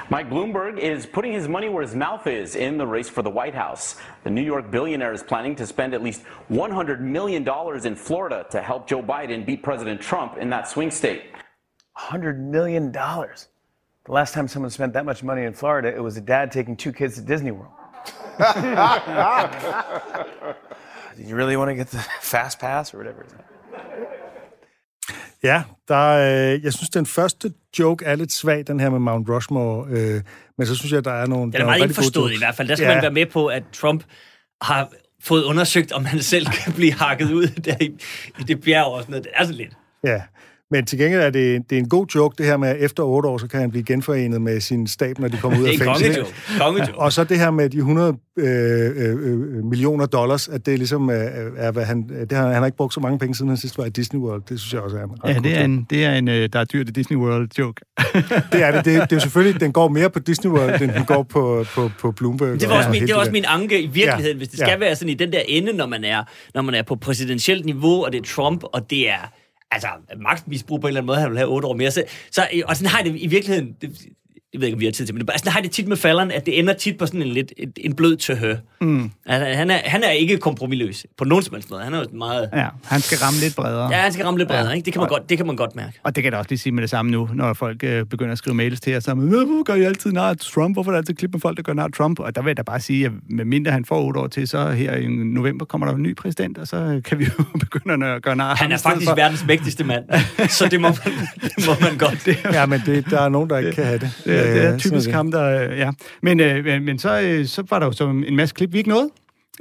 Mike Bloomberg is putting his money where his mouth is in the race for the White House. The New York billionaire is planning to spend at least $100 million in Florida to help Joe Biden beat President Trump in that swing state. $100 million. The last time someone spent that much money in Florida, it was a dad taking two kids to Disney World. Did you really want to get the fast pass or whatever? Ja, der er, øh, jeg synes, den første joke er lidt svag, den her med Mount Rushmore. Øh, men så synes jeg, der er nogle... Den der er meget indforstået i hvert fald. Der skal ja. man være med på, at Trump har fået undersøgt, om han selv kan blive hakket ud der i, i det bjerg og sådan noget. Det er sådan lidt. Ja, men til gengæld er det, det er en god joke, det her med, at efter otte år, så kan han blive genforenet med sin stab, når de kommer ud af Det er en fængsel. kongejoke. Og så det her med de 100 øh, øh, øh, millioner dollars, at det ligesom øh, er, hvad han, det har, han har ikke brugt så mange penge, siden han sidst var i Disney World. Det synes jeg også er en ret Ja, det er en, det er en øh, der er dyrt i Disney World joke. Det er det. Det, det er jo selvfølgelig, den går mere på Disney World, end den går på, på, på Bloomberg. Det var, og også min, hele det var også min anke i virkeligheden, Ja, hvis det ja. skal være sådan i den der ende, når man er, når man er på præsidentielt niveau, og det er Trump, og det er altså magtmisbrug på en eller anden måde, han vil have otte år mere. Så, så, og sådan har jeg det i virkeligheden, det, jeg ved ikke, om vi har tid til, men det, sådan har det tit med Fallon, at det ender tit på sådan en lidt et, en blød tøhø. Mm. Altså, han, er, han er ikke kompromilløs på nogen som helst måde. Han er jo meget... Ja, han skal ramme lidt bredere. Ja, han skal ramme lidt bredere, Ja. ikke? Det kan, man Og- godt, det kan man godt mærke. Og det kan jeg da også lige sige med det samme nu, når folk øh, begynder at skrive mails til os, så hvorfor gør I altid nar Trump? Hvorfor er der altid klip med folk, der gør nar Trump? Og der vil jeg da bare sige, at medmindre han får otte år til, så her i november kommer der en ny præsident, og så kan vi jo begynde at gøre nar Han er faktisk for. verdens mægtigste mand, så det må man, det må man godt. Det, Ja, men det, der er nogen, der ikke kan have det. Det, det er typisk det. ham, der... Ja. Men, øh, men- men så, øh, så var der jo så en masse klip, vi ikke nåede,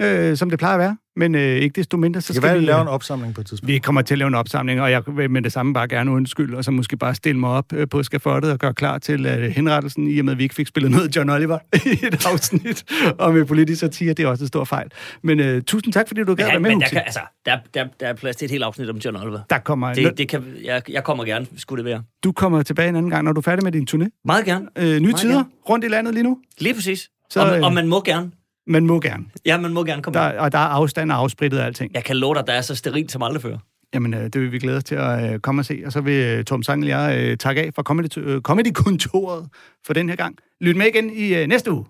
øh, som det plejer at være. Men øh, ikke desto mindre, så Det skal være, vi... lave øh, en opsamling på et tidspunkt. vi kommer til at lave en opsamling, og jeg vil med det samme bare gerne undskylde, og så måske bare stille mig op øh, på skafottet og gøre klar til uh, henrettelsen, i og med, at vi ikke fik spillet noget John Oliver i et afsnit om øh, politisk satire. Det er også en stor fejl. Men uh, tusind tak, fordi du gad Ja, være med, men der, kan, altså, der, der, der er plads til et helt afsnit om John Oliver. Der kommer... Det, det kan, jeg, jeg kommer gerne, skulle det være. Du kommer tilbage en anden gang, når du er færdig med din turné. Meget gerne. Øh, nye Meget tider gerne. rundt i landet lige nu. Lige præcis. Så, Så, og, øh, og man må gerne. Man må gerne. Ja, man må gerne komme. Der, og der er afstand og afsprittet og alting. Jeg kan love dig, der er så sterilt som aldrig før. Jamen, øh, det vil vi glæde os til at øh, komme og se. Og så vil øh, Tom Sang og jeg øh, takke af fra Comedy- øh, Comedy-kontoret for den her gang. Lyt med igen i øh, næste uge.